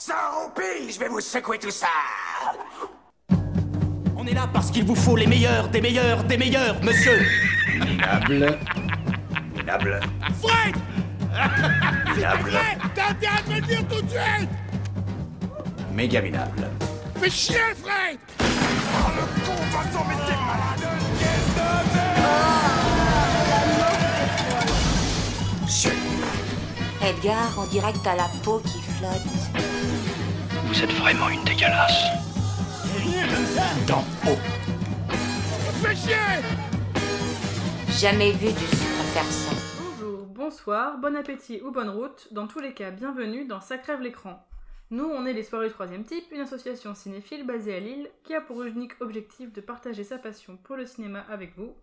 Sans roupie, je vais vous secouer tout ça On est là parce qu'il vous faut les meilleurs, des meilleurs, des meilleurs, monsieur Minable. Minable. Fred Minable. T'as intérêt me le dire tout de suite Méga minable. Fais chier, Fred Edgar, on dirait que t'as la peau qui flotte. Vous êtes vraiment une dégueulasse. Dans haut Fais chier Jamais vu du sucre persan. Bonjour, bonsoir, bon appétit ou bonne route. Dans tous les cas, bienvenue dans Ça crève l'écran. Nous, on est les Soirées du Troisième Type, une association cinéphile basée à Lille qui a pour unique objectif de partager sa passion pour le cinéma avec vous.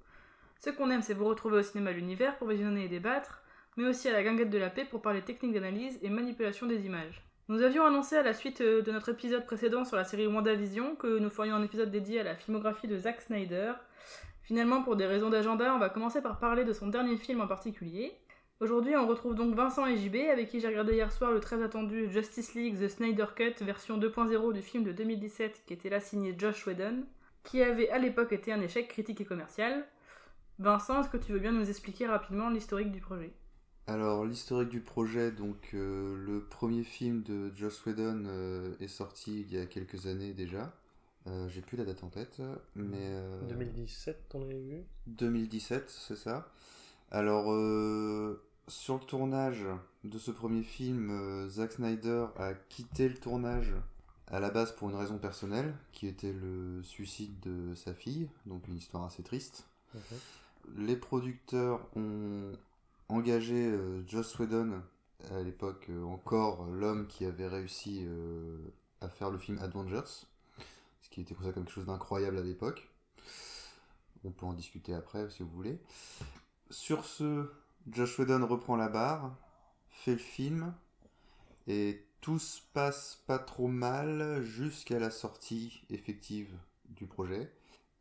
Ce qu'on aime, c'est vous retrouver au cinéma l'univers pour visionner et débattre, mais aussi à la guinguette de la paix pour parler technique d'analyse et manipulation des images. Nous avions annoncé à la suite euh, de notre épisode précédent sur la série WandaVision que nous ferions un épisode dédié à la filmographie de Zack Snyder. Finalement, pour des raisons d'agenda, on va commencer par parler de son dernier film en particulier. Aujourd'hui, on retrouve donc Vincent et JB, avec qui j'ai regardé hier soir le très attendu Justice League The Snyder Cut version 2.0 du film de 2017 qui était là signé Josh Whedon, qui avait à l'époque été un échec critique et commercial. Vincent, est-ce que tu veux bien nous expliquer rapidement l'historique du projet? Alors, l'historique du projet, donc euh, le premier film de Joss Whedon euh, est sorti il y a quelques années déjà. Euh, J'ai plus la date en tête, mais. euh, 2017, on avait vu 2017, c'est ça. Alors, sur le tournage de ce premier film, Zack Snyder a quitté le tournage à la base pour une raison personnelle, qui était le suicide de sa fille, donc une histoire assez triste. Les producteurs ont engagé euh, Joss Whedon, à l'époque euh, encore l'homme qui avait réussi euh, à faire le film Avengers, ce qui était considéré comme quelque chose d'incroyable à l'époque. On peut en discuter après si vous voulez. Sur ce, Josh Whedon reprend la barre, fait le film, et tout se passe pas trop mal jusqu'à la sortie effective du projet.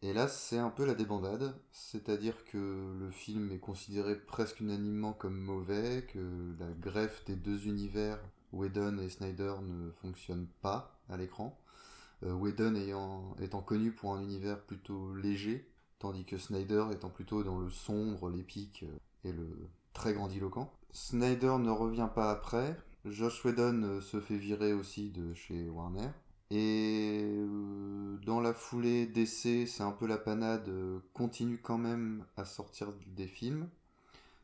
Et là, c'est un peu la débandade, c'est-à-dire que le film est considéré presque unanimement comme mauvais, que la greffe des deux univers, Whedon et Snyder, ne fonctionne pas à l'écran. Euh, Whedon étant connu pour un univers plutôt léger, tandis que Snyder étant plutôt dans le sombre, l'épique euh, et le très grandiloquent. Snyder ne revient pas après, Josh Whedon euh, se fait virer aussi de chez Warner. Et euh, dans la foulée d'essai, c'est un peu la panade, euh, continue quand même à sortir des films.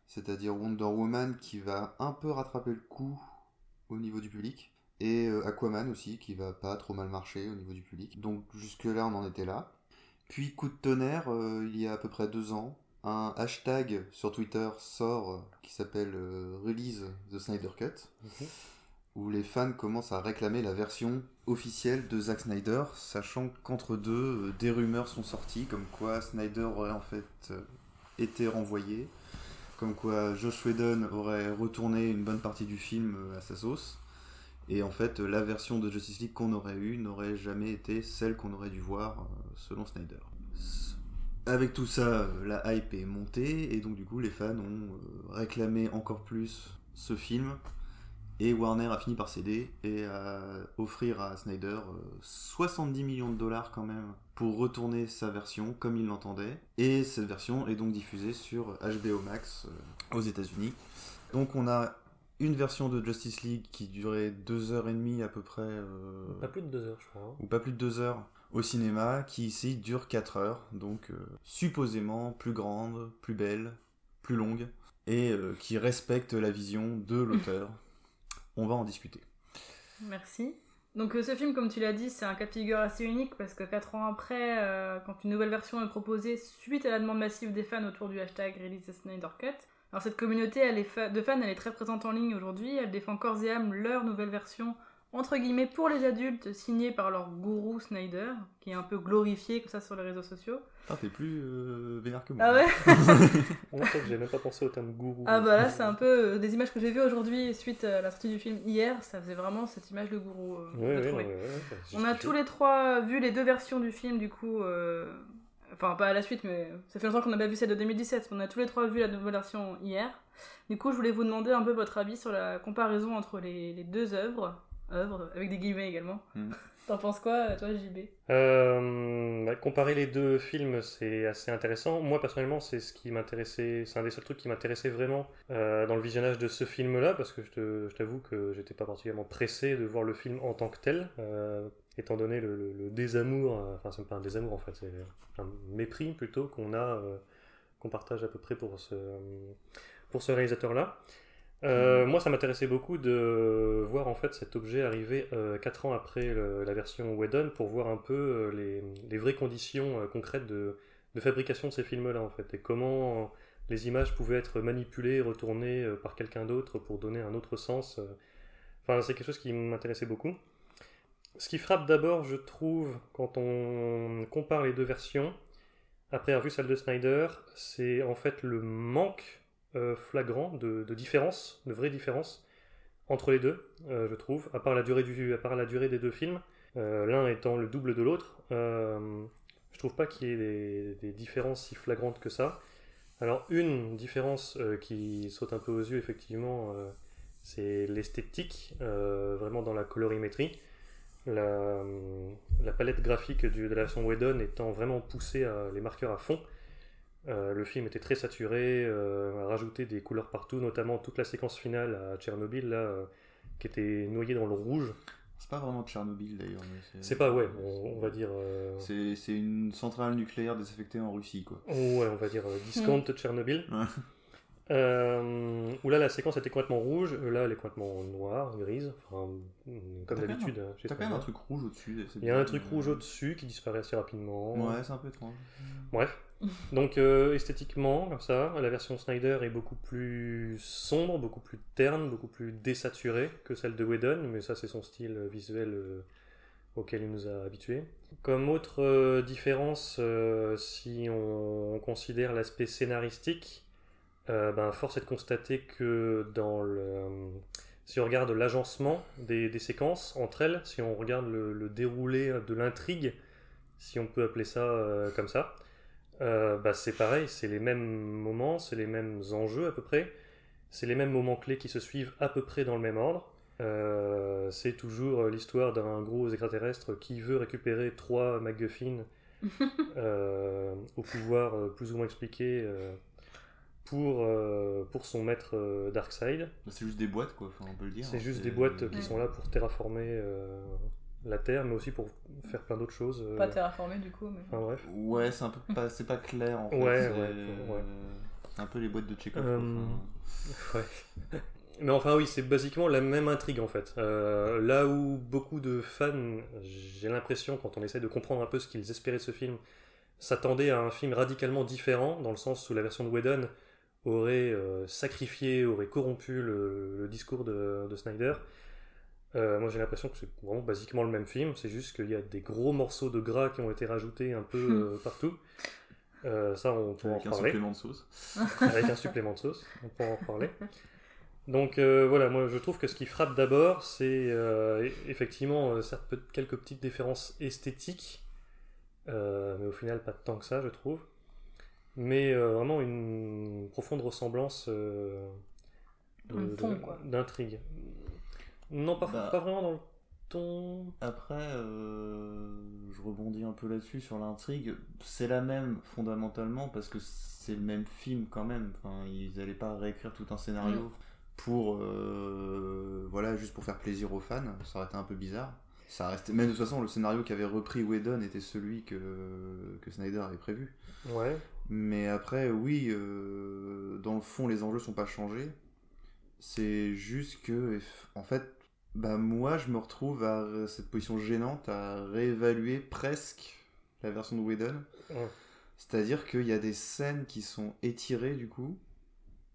C'est-à-dire Wonder Woman qui va un peu rattraper le coup au niveau du public. Et euh, Aquaman aussi qui va pas trop mal marcher au niveau du public. Donc jusque-là on en était là. Puis coup de tonnerre, il y a à peu près deux ans, un hashtag sur Twitter sort qui s'appelle Release the Snyder Cut où les fans commencent à réclamer la version officielle de Zack Snyder, sachant qu'entre deux, euh, des rumeurs sont sorties, comme quoi Snyder aurait en fait euh, été renvoyé, comme quoi Josh Whedon aurait retourné une bonne partie du film euh, à sa sauce, et en fait, la version de Justice League qu'on aurait eue n'aurait jamais été celle qu'on aurait dû voir selon Snyder. Avec tout ça, la hype est montée, et donc du coup, les fans ont réclamé encore plus ce film, et Warner a fini par céder et à offrir à Snyder euh, 70 millions de dollars quand même pour retourner sa version comme il l'entendait. Et cette version est donc diffusée sur HBO Max euh, aux États-Unis. Donc on a une version de Justice League qui durait 2h30 à peu près, euh, Pas plus de deux heures, je crois. hein. ou pas plus de 2 heures au cinéma, qui ici dure 4 heures, donc euh, supposément plus grande, plus belle, plus longue, et euh, qui respecte la vision de l'auteur. On va en discuter. Merci. Donc euh, ce film, comme tu l'as dit, c'est un cas de figure assez unique parce que 4 ans après, euh, quand une nouvelle version est proposée suite à la demande massive des fans autour du hashtag Release Snyder Cut, alors cette communauté elle est de fans, elle est très présente en ligne aujourd'hui, elle défend corps et âme leur nouvelle version entre guillemets pour les adultes signée par leur gourou Snyder, qui est un peu glorifié comme ça sur les réseaux sociaux. Ah, t'es plus euh, vénère que moi. Ah ouais? En fait, j'ai même pas pensé au terme gourou. Ah bah là c'est un peu euh, des images que j'ai vues aujourd'hui suite à la sortie du film hier, ça faisait vraiment cette image de gourou. euh, Ouais, ouais, trouvais. ouais, ouais, ouais, c'est On a tous les trois vu les deux versions du film, du coup. euh, Enfin, pas à la suite, mais ça fait longtemps qu'on n'a pas vu celle de 2017. On a tous les trois vu la nouvelle version hier. Du coup, je voulais vous demander un peu votre avis sur la comparaison entre les, les deux œuvres. Œuvre, avec des guillemets également. Mm. T'en penses quoi, toi, JB Euh, bah, comparer les deux films, c'est assez intéressant. Moi, personnellement, c'est ce qui m'intéressait, c'est un des seuls trucs qui m'intéressait vraiment euh, dans le visionnage de ce film-là, parce que je te- je t'avoue que j'étais pas particulièrement pressé de voir le film en tant que tel, euh, étant donné le, le- le désamour, euh, enfin, c'est pas un désamour en fait, c'est un mépris plutôt qu'on a, euh, qu'on partage à peu près pour ce, pour ce réalisateur-là. Euh, Moi, ça m'intéressait beaucoup de voir en fait cet objet arriver 4 ans après le- la version Whedon pour voir un peu euh, les, les vraies conditions euh, concrètes de, de fabrication de ces films-là en fait et comment les images pouvaient être manipulées, retournées euh, par quelqu'un d'autre pour donner un autre sens. euh. Enfin, c'est quelque chose qui m'intéressait beaucoup. Ce qui frappe d'abord, je trouve, quand on compare les deux versions, après avoir vu celle de Snyder, c'est en fait le manque euh, flagrant de, de différence, de vraie différence entre les deux, euh, je trouve, à part la durée, du, à part la durée des deux films, euh, l'un étant le double de l'autre. je trouve pas qu'il y ait des, différences si flagrantes que ça. Alors une différence qui saute un peu aux yeux, effectivement, c'est l'esthétique, vraiment dans la colorimétrie. La, palette graphique de la version Whedon étant vraiment poussée à les marqueurs à fond. Euh, le film était très saturé, euh, a rajouté des couleurs partout, notamment toute la séquence finale à Tchernobyl, là, euh, qui était noyée dans le rouge. C'est pas vraiment Tchernobyl d'ailleurs. C'est pas, ouais, on, on va dire. C'est une centrale nucléaire désaffectée en Russie, quoi. Ouais, on va dire discount Tchernobyl. Euh, où là, la séquence était complètement rouge, euh, là, elle est complètement noire, grise, enfin, mm, comme d'habitude. hein, T'as quand même un truc rouge au-dessus. Il y a un truc rouge au-dessus qui disparaît assez rapidement. Ouais, c'est un peu étrange. Bref. Donc euh, esthétiquement, comme ça, la version Snyder est beaucoup plus sombre, beaucoup plus terne, beaucoup plus désaturée que celle de Whedon, mais ça c'est son style visuel euh, auquel il nous a habitués. Comme autre différence, si on considère l'aspect scénaristique, euh, ben, force est de constater que dans le... Si on regarde l'agencement des, des séquences entre elles, si on regarde le, le déroulé de l'intrigue, si on peut appeler ça euh, comme ça, euh, bah, c'est pareil, c'est les mêmes moments, c'est les mêmes enjeux à peu près, c'est les mêmes moments clés qui se suivent à peu près dans le même ordre. Euh, c'est toujours l'histoire d'un gros extraterrestre qui veut récupérer trois MacGuffin au pouvoir plus ou moins expliqué pour, euh, pour son maître euh, Darkseid. Bah, C'est juste des boîtes, quoi, enfin, on peut le dire. C'est hein, juste des boîtes qui sont là pour terraformer euh, la Terre, mais aussi pour faire plein d'autres choses. euh, Pas terraformé du coup, mais. Enfin bref. Ouais, c'est un peu pas, c'est pas clair en fait. Ouais, c'est- ouais, ouais. C'est un peu les boîtes de Chekhov. Euh, enfin. Ouais. Mais enfin oui, c'est basiquement la même intrigue en fait. Euh, là où beaucoup de fans, j'ai l'impression quand on essaie de comprendre un peu ce qu'ils espéraient de ce film, s'attendaient à un film radicalement différent, dans le sens où la version de Whedon aurait euh, sacrifié, aurait corrompu le, le discours de, de Snyder. Euh, moi j'ai l'impression que c'est vraiment basiquement le même film, c'est juste qu'il y a des gros morceaux de gras qui ont été rajoutés un peu euh, partout. Euh, ça on pourra en Avec un parler supplément de sauce. avec un supplément de sauce, on pourra en reparler. Donc euh, voilà, moi je trouve que ce qui frappe d'abord, c'est euh, e- effectivement certes quelques petites différences esthétiques, euh, mais au final pas tant que ça, je trouve. Mais euh, vraiment une profonde ressemblance euh, de- Dans le ton, de- quoi. d'intrigue. Non, pas, Bah. pas vraiment dans le ton. Après, euh, je rebondis un peu là-dessus sur l'intrigue. C'est la même fondamentalement parce que c'est le même film quand même. Enfin, ils n'allaient pas réécrire tout un scénario Mm. pour, euh, voilà, juste pour faire plaisir aux fans. Ça aurait été un peu bizarre. Ça restait. Même de toute façon, le scénario qu'avait repris Whedon était celui que, que Snyder avait prévu. Ouais. Mais après, oui, euh, dans le fond, les enjeux sont pas changés. C'est juste que, en fait, bah moi, je me retrouve à cette position gênante à réévaluer presque la version de Whedon. Ouais. C'est-à-dire qu'il y a des scènes qui sont étirées, du coup,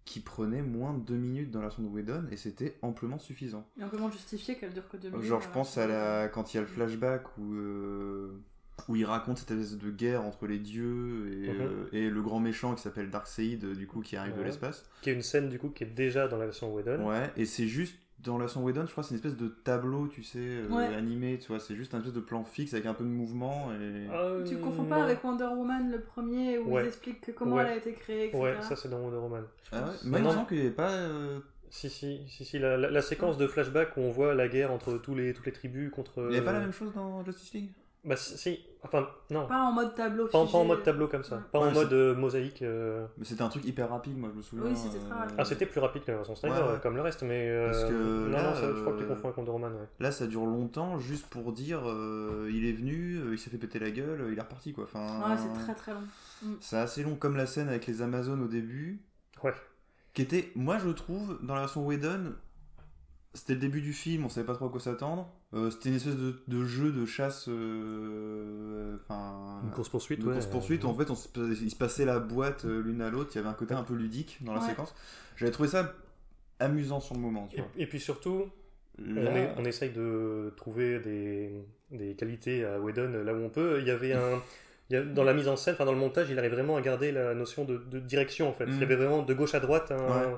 qui prenaient moins de deux minutes dans la version de Whedon, et c'était amplement suffisant. Et comment justifier qu'elle dure que deux minutes Genre, je pense à la quand il y a le flashback où, euh, où il raconte cette espèce de guerre entre les dieux et, Mhm. euh, et le grand méchant qui s'appelle Darkseid, du coup, qui arrive de l'espace. Qui est une scène du coup qui est déjà dans la version Whedon. Ouais, et c'est juste dans la version Whedon, je crois, c'est une espèce de tableau, tu sais, euh, Ouais. animé, tu vois, c'est juste un espèce de plan fixe avec un peu de mouvement et. Euh, Tu confonds pas non. avec Wonder Woman le premier où Ouais. ils expliquent que comment Ouais. elle a été créée, etc. Ouais, ça c'est dans Wonder Woman. Ah ouais semble qu'il n'y avait pas euh, Si, si, si, si la, la- la séquence de flashback où on voit la guerre entre tous les, toutes les tribus contre. Il n'y avait pas la euh, même chose dans Justice League? Bah, si, si, enfin, non. Pas en mode tableau. Pas, en- pas en mode tableau comme ça. Ouais. Pas en mode euh, mosaïque. euh. Mais c'était un truc hyper rapide, moi je me souviens. Oui, c'était très rapide. Ah, c'était plus rapide que la version Snyder, Ouais, ouais. comme le reste, mais. euh, Parce que non, là, non, ça, je crois que tu euh, confonds avec Wonder. Là, ça dure longtemps, juste pour dire euh, il est venu, euh, il s'est fait péter la gueule, euh, il est reparti quoi. Enfin, Ouais, c'est très très long. C'est assez long, comme la scène avec les Amazones au début, Ouais. qui était, moi je trouve, dans la version Whedon, c'était le début du film, on savait pas trop à quoi s'attendre. Euh, c'était une espèce de, de jeu de chasse. euh, Enfin. Une course-poursuite, Une ouais. course-poursuite, euh, en fait, on se, il se passait la boîte euh, l'une à l'autre, il y avait un côté un peu ludique dans la Ouais. séquence. J'avais trouvé ça amusant sur le moment, tu Et, vois. et puis surtout, on, Là- est- on essaye de trouver des, des qualités à Whedon là où on peut. Il y avait un. dans la mise en scène, enfin dans le montage, il arrive vraiment à garder la notion de, de direction en fait. Il Mm. y avait vraiment de gauche à droite un- Ouais.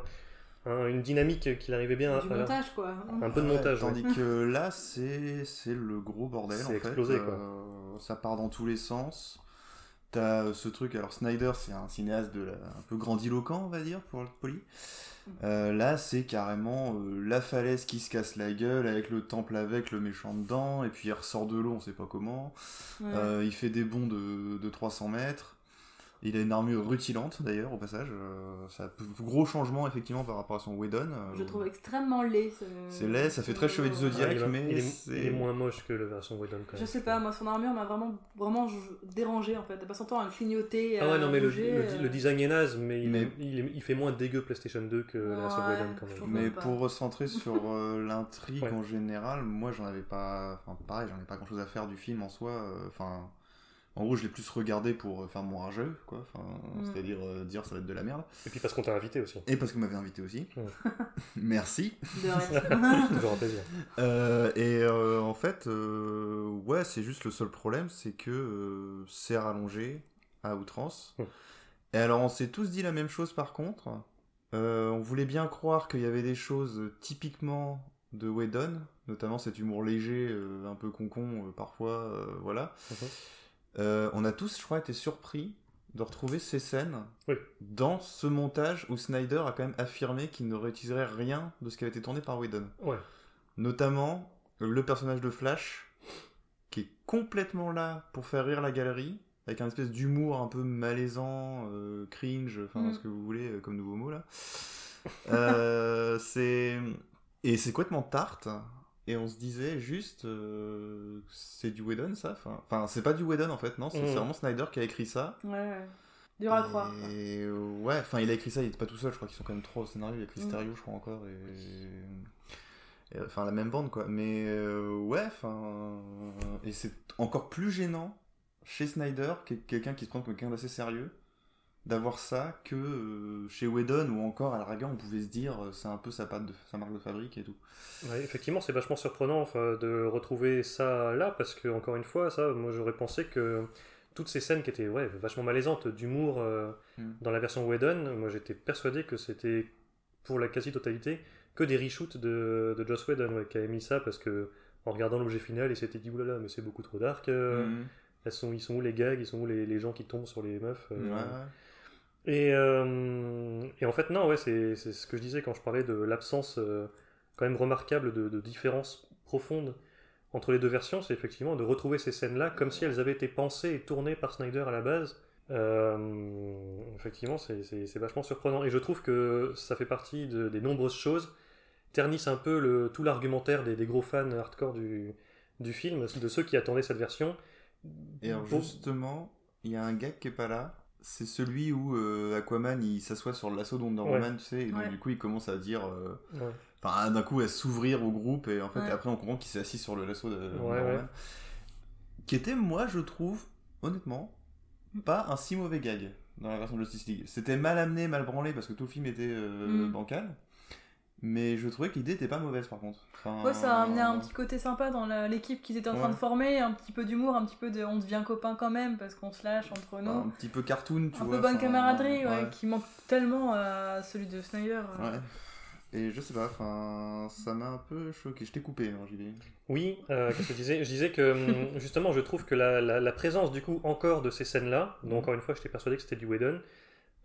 Un- une dynamique qu'il arrivait bien Du à. montage, quoi. Un peu de montage. ouais. Tandis que là, c'est c'est le gros bordel C'est en fait. explosé, quoi. Euh, ça part dans tous les sens. T'as euh, ce truc, alors Snyder, c'est un cinéaste de la- un peu grandiloquent, on va dire, pour être poli. Euh, là, c'est carrément euh, la falaise qui se casse la gueule avec le temple avec le méchant dedans, et puis il ressort de l'eau, on sait pas comment. Ouais. Euh, il fait des bonds de, de 300 mètres. Il a une armure rutilante d'ailleurs au passage. Euh, ça a p- gros changement effectivement par rapport à son Whedon. Euh, Je trouve extrêmement laid. ce- C'est laid, ça fait très chevalier du Ah, Zodiac, il, est- mais il est, c'est- il est moins moche que la version Whedon quand même. Je sais pas, moi son armure m'a vraiment, vraiment dérangé en fait. T'as pas son temps à le clignoter. Ah ouais, à non, mais le, bouger, le, euh. le design est naze, mais il, Mais- il, est- il fait moins dégueu PlayStation 2 que la version Ouais, Whedon quand même. Mais pas. pour recentrer sur euh, l'intrigue Ouais. en général, moi j'en avais pas. Enfin, pareil, j'en ai pas grand chose à faire du film en soi. euh, Enfin, en gros, je l'ai plus regardé pour euh, faire mon rageux, quoi. Enfin, Mm. c'est-à-dire euh, dire ça va être de la merde. Et puis parce qu'on t'a invité aussi. Et parce vous m'avez invité aussi. Merci. De rien. Toujours un plaisir. Euh, et euh, en fait, euh, ouais, c'est juste le seul problème, c'est que euh, c'est rallongé à outrance. Hmm. Et alors, on s'est tous dit la même chose par contre. Euh, on voulait bien croire qu'il y avait des choses typiquement de Whedon, notamment cet humour léger, euh, un peu concon euh, parfois, euh, voilà. Euh, on a tous, je crois, été surpris de retrouver ces scènes Oui. dans ce montage où Snyder a quand même affirmé qu'il ne réutiliserait rien de ce qui avait été tourné par Whedon Ouais. notamment le personnage de Flash qui est complètement là pour faire rire la galerie avec un espèce d'humour un peu malaisant, euh, cringe, enfin Mm. ce que vous voulez euh, comme nouveau mot là. Euh, c'est et c'est complètement tarte et on se disait juste euh, c'est du Whedon ça, enfin, enfin c'est pas du Whedon en fait non, c'est Mm. vraiment Snyder qui a écrit ça. Ouais, ouais. Dur à croire. quoi. Et ouais, enfin il a écrit ça, il était pas tout seul, je crois qu'ils sont quand même trois au scénario, il a écrit Mm. Stereo je crois encore et, et, enfin la même bande quoi. Mais euh, ouais, enfin et c'est encore plus gênant chez Snyder, est quelqu'un qui se prend comme quelqu'un d'assez sérieux, d'avoir ça que euh, chez Whedon ou encore à la rigueur on pouvait se dire euh, c'est un peu sa patte de sa marque de fabrique et tout. Ouais, effectivement, c'est vachement surprenant enfin, de retrouver ça là, parce que, encore une fois, ça, moi j'aurais pensé que toutes ces scènes qui étaient ouais, vachement malaisantes d'humour euh, Mm. dans la version Whedon, moi j'étais persuadé que c'était pour la quasi-totalité que des reshoots de, de Joss Whedon ouais, qui avait mis ça parce que en regardant l'objet final, il s'était dit oulala, mais c'est beaucoup trop dark. euh, elles sont, ils sont où les gags, ils sont où les, les gens qui tombent sur les meufs ouais. Et, euh, et en fait, non, ouais, c'est ce que je disais quand je parlais de l'absence euh, quand même remarquable de, de différence profonde entre les deux versions. C'est effectivement de retrouver ces scènes-là comme si elles avaient été pensées et tournées par Snyder à la base. Euh, effectivement, c'est- vachement surprenant. Et je trouve que ça fait partie de- des nombreuses choses ternissent un peu le, tout l'argumentaire des, des gros fans hardcore du, du film, de ceux qui attendaient cette version. Et alors justement, il y a un gag qui est pas là. C'est celui où euh, Aquaman il s'assoit sur le lasso d'Wonder Ouais. Woman, tu sais, et donc Ouais. du coup il commence à dire, euh, Ouais. enfin d'un coup à s'ouvrir au groupe et en fait Ouais. après on comprend qu'il s'est assis sur le lasso de Wonder ouais. Woman. Qui était, moi je trouve, honnêtement, pas un si mauvais gag dans la version de Justice League. C'était mal amené, mal branlé parce que tout le film était euh, Mm. bancal. Mais je trouvais que l'idée était pas mauvaise par contre. Enfin, Ouais, ça a amené un petit côté sympa dans la- l'équipe qu'ils étaient en train de former, un petit peu d'humour, un petit peu de on devient copains quand même parce qu'on se lâche entre nous. enfin, un petit peu cartoon, tu un vois. peu bonne enfin, camaraderie, ouais, ouais. qui manque tellement à celui de Snyder. euh. Ouais. Et je sais pas, enfin, ça m'a un peu choqué. Je t'ai coupé, hein, JB. Oui, euh, qu'est-ce que je disais? Je disais que hum, justement, je trouve que la, la- la présence du coup encore de ces scènes-là, donc encore une fois, j'étais persuadé que c'était du Whedon,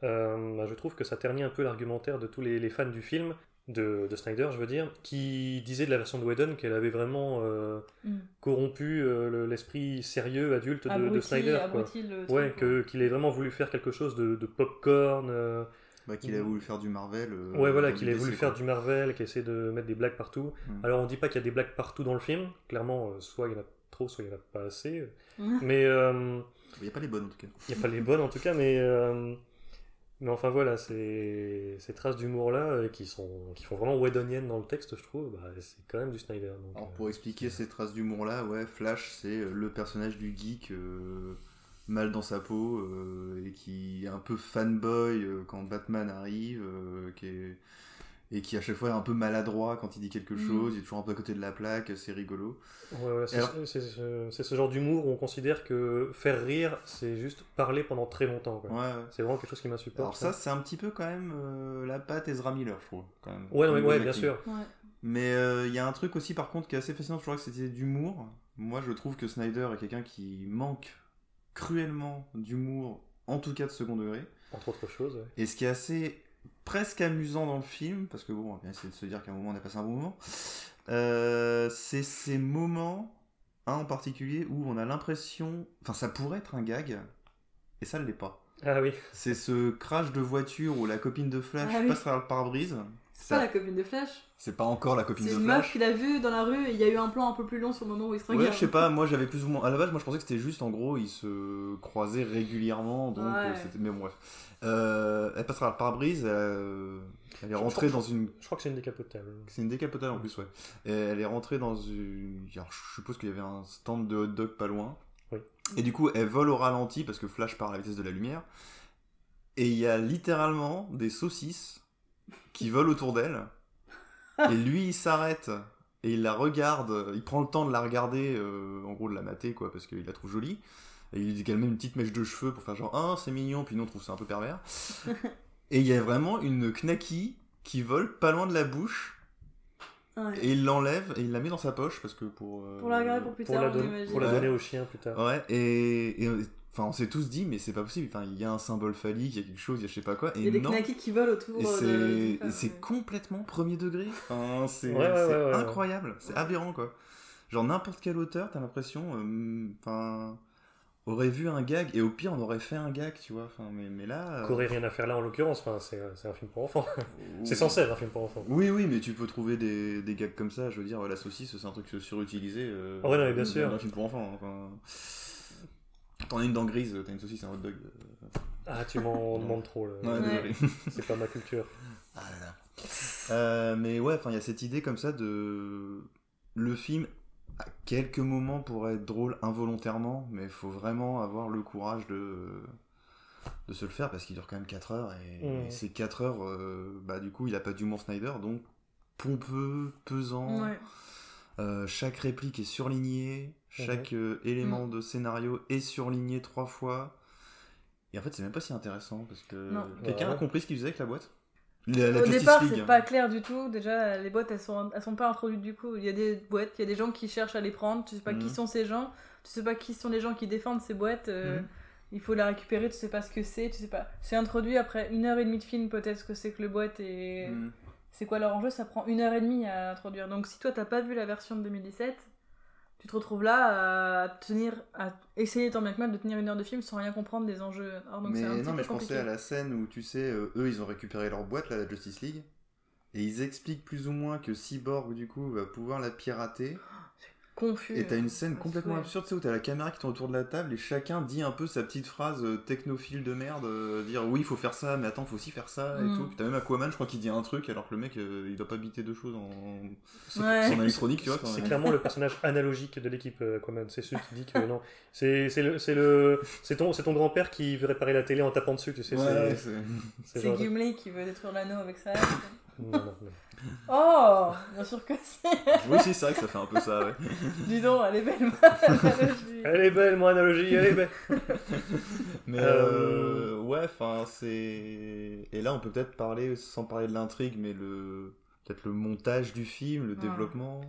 euh, bah, je trouve que ça ternit un peu l'argumentaire de tous les, les fans du film. De, de Snyder, je veux dire, qui disait de la version de Whedon qu'elle avait vraiment euh, Mm. corrompu euh, le- l'esprit sérieux adulte de, Snyder. Quoi. abruti le truc, Ouais, qu'il ait vraiment voulu faire quelque chose de, de popcorn. euh, Bah, qu'il a voulu faire du Marvel. euh, ouais, voilà, qu'il ait DC, voulu quoi. faire du Marvel, qu'il essaie de mettre des blagues partout. Mm. Alors, on dit pas qu'il y a des blagues partout dans le film. Clairement, euh, soit il y en a trop, soit il y en a pas assez. Mm. mais. euh, Il n'y a pas les bonnes en tout cas. Il n'y a pas les bonnes en tout cas, mais, euh, mais enfin voilà, ces, ces traces d'humour là euh, qui, sont, qui font vraiment Whedoniennes dans le texte, je trouve, bah, c'est quand même du Snyder. donc, Alors euh, pour expliquer ces traces d'humour là, ouais, Flash c'est euh, le personnage du geek euh, mal dans sa peau euh, et qui est un peu fanboy quand Batman arrive, qui est- et qui à chaque fois est un peu maladroit quand il dit quelque Mm. chose, il est toujours un peu à côté de la plaque, c'est rigolo. ouais, ouais, c'est Alors- c'est- c'est- c'est ce genre d'humour où on considère que faire rire, c'est juste parler pendant très longtemps. quoi. Ouais, ouais. C'est vraiment quelque chose qui m'insupporte. Alors ça c'est un petit peu quand même euh, la patte Ezra Miller je trouve. Quand même, Ouais, non, mais bien sûr. Ouais. Mais euh, il y a un truc aussi par contre qui est assez fascinant, je crois que c'était d'humour. Moi je trouve que Snyder est quelqu'un qui manque cruellement d'humour, en tout cas de second degré. Entre autres choses. ouais. Et ce qui est assez presque amusant dans le film, parce que bon, on va bien essayer de se dire qu'à un moment on a passé un bon moment, euh, c'est ces moments, un en particulier, où on a l'impression, enfin ça pourrait être un gag, et ça ne l'est pas. Ah oui, C'est ce crash de voiture où la copine de Flash Ah oui. passe par le pare-brise. C'est pas la copine de Flash. C'est pas encore la copine C'est de une meuf Flash. qu'il a vue dans la rue et il y a eu un plan un peu plus long sur le moment où il se Ouais, regarde. je sais pas, moi j'avais plus ou moins. À la base, moi je pensais que c'était juste en gros, ils se croisaient régulièrement, donc Ouais. euh, c'était. Mais bon, bref. Euh, elle passe par le pare-brise, euh, elle est Je- rentrée dans une. je crois que c'est une décapotable. C'est une décapotable en plus, ouais. Et elle est rentrée dans une. Alors, je suppose qu'il y avait un stand de hot dog pas loin. Oui. Et du coup, elle vole au ralenti parce que Flash part à la vitesse de la lumière. Et il y a littéralement des saucisses qui volent autour d'elle. Et lui, il s'arrête et il la regarde. Il prend le temps de la regarder, euh, en gros de la mater, quoi, parce qu'il la trouve jolie. Et il lui dit qu'elle met une petite mèche de cheveux pour faire genre, ah, c'est mignon, puis nous on trouve ça un peu pervers. et il y a vraiment une knacky qui vole pas loin de la bouche. Ouais. Et il l'enlève et il la met dans sa poche parce que pour. euh, Pour la regarder pour plus Pour tard, la, on don- imagine. pour la Ouais. donner au chien plus tard. Ouais, et. et, Enfin, on s'est tous dit, mais c'est pas possible. Enfin, il y a un symbole phallique, il y a quelque chose, il y a je sais pas quoi. Et Il y a des non. knackis qui volent autour Et de- c'est ouais. complètement premier degré. Enfin, c'est Ouais, ouais, c'est ouais, ouais, ouais. incroyable. C'est aberrant, quoi. Genre, n'importe quel auteur, t'as l'impression. euh, Enfin. aurait vu un gag, et au pire, on aurait fait un gag, tu vois. Enfin, mais, mais là. euh, Qu'aurait rien à faire là en l'occurrence, enfin, c'est c'est un film pour enfants. c'est censé être un film pour enfants. Oui, oui, mais tu peux trouver des, des gags comme ça. Je veux dire, la saucisse, c'est un truc surutilisé. Euh, Ah ouais, non, mais bien sûr. un film pour enfants. Enfin... T'en as une dent grise, t'as une saucisse, un hot dog. euh, Ah, tu m'en demandes trop, là. Ouais, désolé. c'est pas ma culture. Ah là là. Euh, mais ouais, enfin, il y a cette idée comme ça de. Le film, à quelques moments, pourrait être drôle involontairement, mais il faut vraiment avoir le courage de. de se le faire parce qu'il dure quand même 4 heures et, et ces 4 heures, euh, bah du coup, il a pas d'humour Snyder donc pompeux, pesant. Ouais. Euh, chaque réplique est surlignée, chaque euh, élément de scénario est surligné trois fois. Et en fait, c'est même pas si intéressant parce que Non. quelqu'un Ouais. a compris ce qu'il faisait avec la boîte. La, la Au Justice départ, League. c'est pas clair du tout. Déjà, les boîtes, elles sont, elles sont pas introduites du coup. Il y a des boîtes, il y a des gens qui cherchent à les prendre. Tu sais pas qui Mhm. sont ces gens. Tu sais pas qui sont les gens qui défendent ces boîtes. euh, Mhm. Il faut la récupérer. Tu sais pas ce que c'est. Tu sais pas. C'est introduit après une heure et demie de film, peut-être ce que c'est que le boîte et Mhm. c'est quoi leur enjeu. Ça prend une heure et demie à introduire. Donc si toi t'as pas vu la version de 2017, tu te retrouves là à tenir, à essayer tant bien que mal de tenir une heure de film sans rien comprendre des enjeux. Alors, donc c'est un mais non, mais je compliqué. pensais à la scène où tu sais, euh, eux ils ont récupéré leur boîte, là, la Justice League, et ils expliquent plus ou moins que Cyborg du coup va pouvoir la pirater. Confus. Et t'as une scène Ouais, complètement ouais. absurde, tu sais, où t'as la caméra qui tourne autour de la table et chacun dit un peu sa petite phrase euh, technophile de merde, euh, dire oui, il faut faire ça, mais attends, faut aussi faire ça et Mm. tout. Puis t'as même Aquaman, je crois, qui dit un truc alors que le mec euh, il doit pas biter deux choses en, Ouais. en électronique, tu vois. C'est clairement le personnage analogique de l'équipe euh, Aquaman. C'est celui qui dit que non. C'est c'est le c'est le c'est ton c'est ton grand-père qui veut réparer la télé en tapant dessus, tu sais. Ouais, c'est- c'est- c'est C'est Gimli qui veut détruire l'anneau avec ça. Non, non, non. oh Bien sûr que c'est Oui, c'est vrai que ça fait un peu ça, ouais. Dis donc, elle est belle, l'analogie. Elle est belle, mon analogie, elle est belle. Mais Euh, euh, ouais, enfin, c'est. Et là, on peut peut-être parler, sans parler de l'intrigue, mais le. Peut-être le montage du film, le Ouais. développement.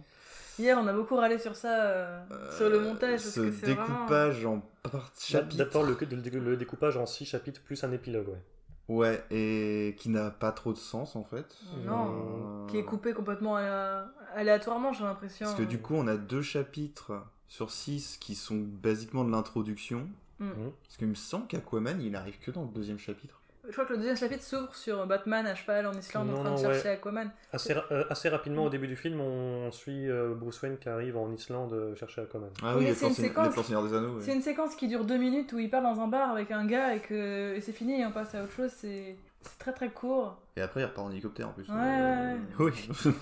Hier, on a beaucoup râlé sur ça, euh, sur le montage. parce Ce que vraiment- découpage en par chapitres. D'abord le, le, le découpage en six chapitres plus un épilogue, ouais. Ouais, et qui n'a pas trop de sens en fait. Non, Euh, qui est coupé complètement alé- aléatoirement, j'ai l'impression. Parce que du coup, on a deux chapitres sur six qui sont basiquement de l'introduction. Mm. Parce qu'il me semble qu'Aquaman, il arrive que dans le deuxième chapitre. Je crois que le deuxième chapitre s'ouvre sur Batman à cheval en Islande Non, en train de chercher ouais. Aquaman. Assez, euh, assez rapidement au début du film, on suit euh, Bruce Wayne qui arrive en Islande euh, chercher Aquaman. Ah Oui, c'est une séquence- des Anneaux. C'est une séquence qui dure deux minutes où il parle dans un bar avec un gars et que et c'est fini et on passe à autre chose. C'est c'est très très court. Et après, il repart en hélicoptère en plus. Ouais, ouais, oui.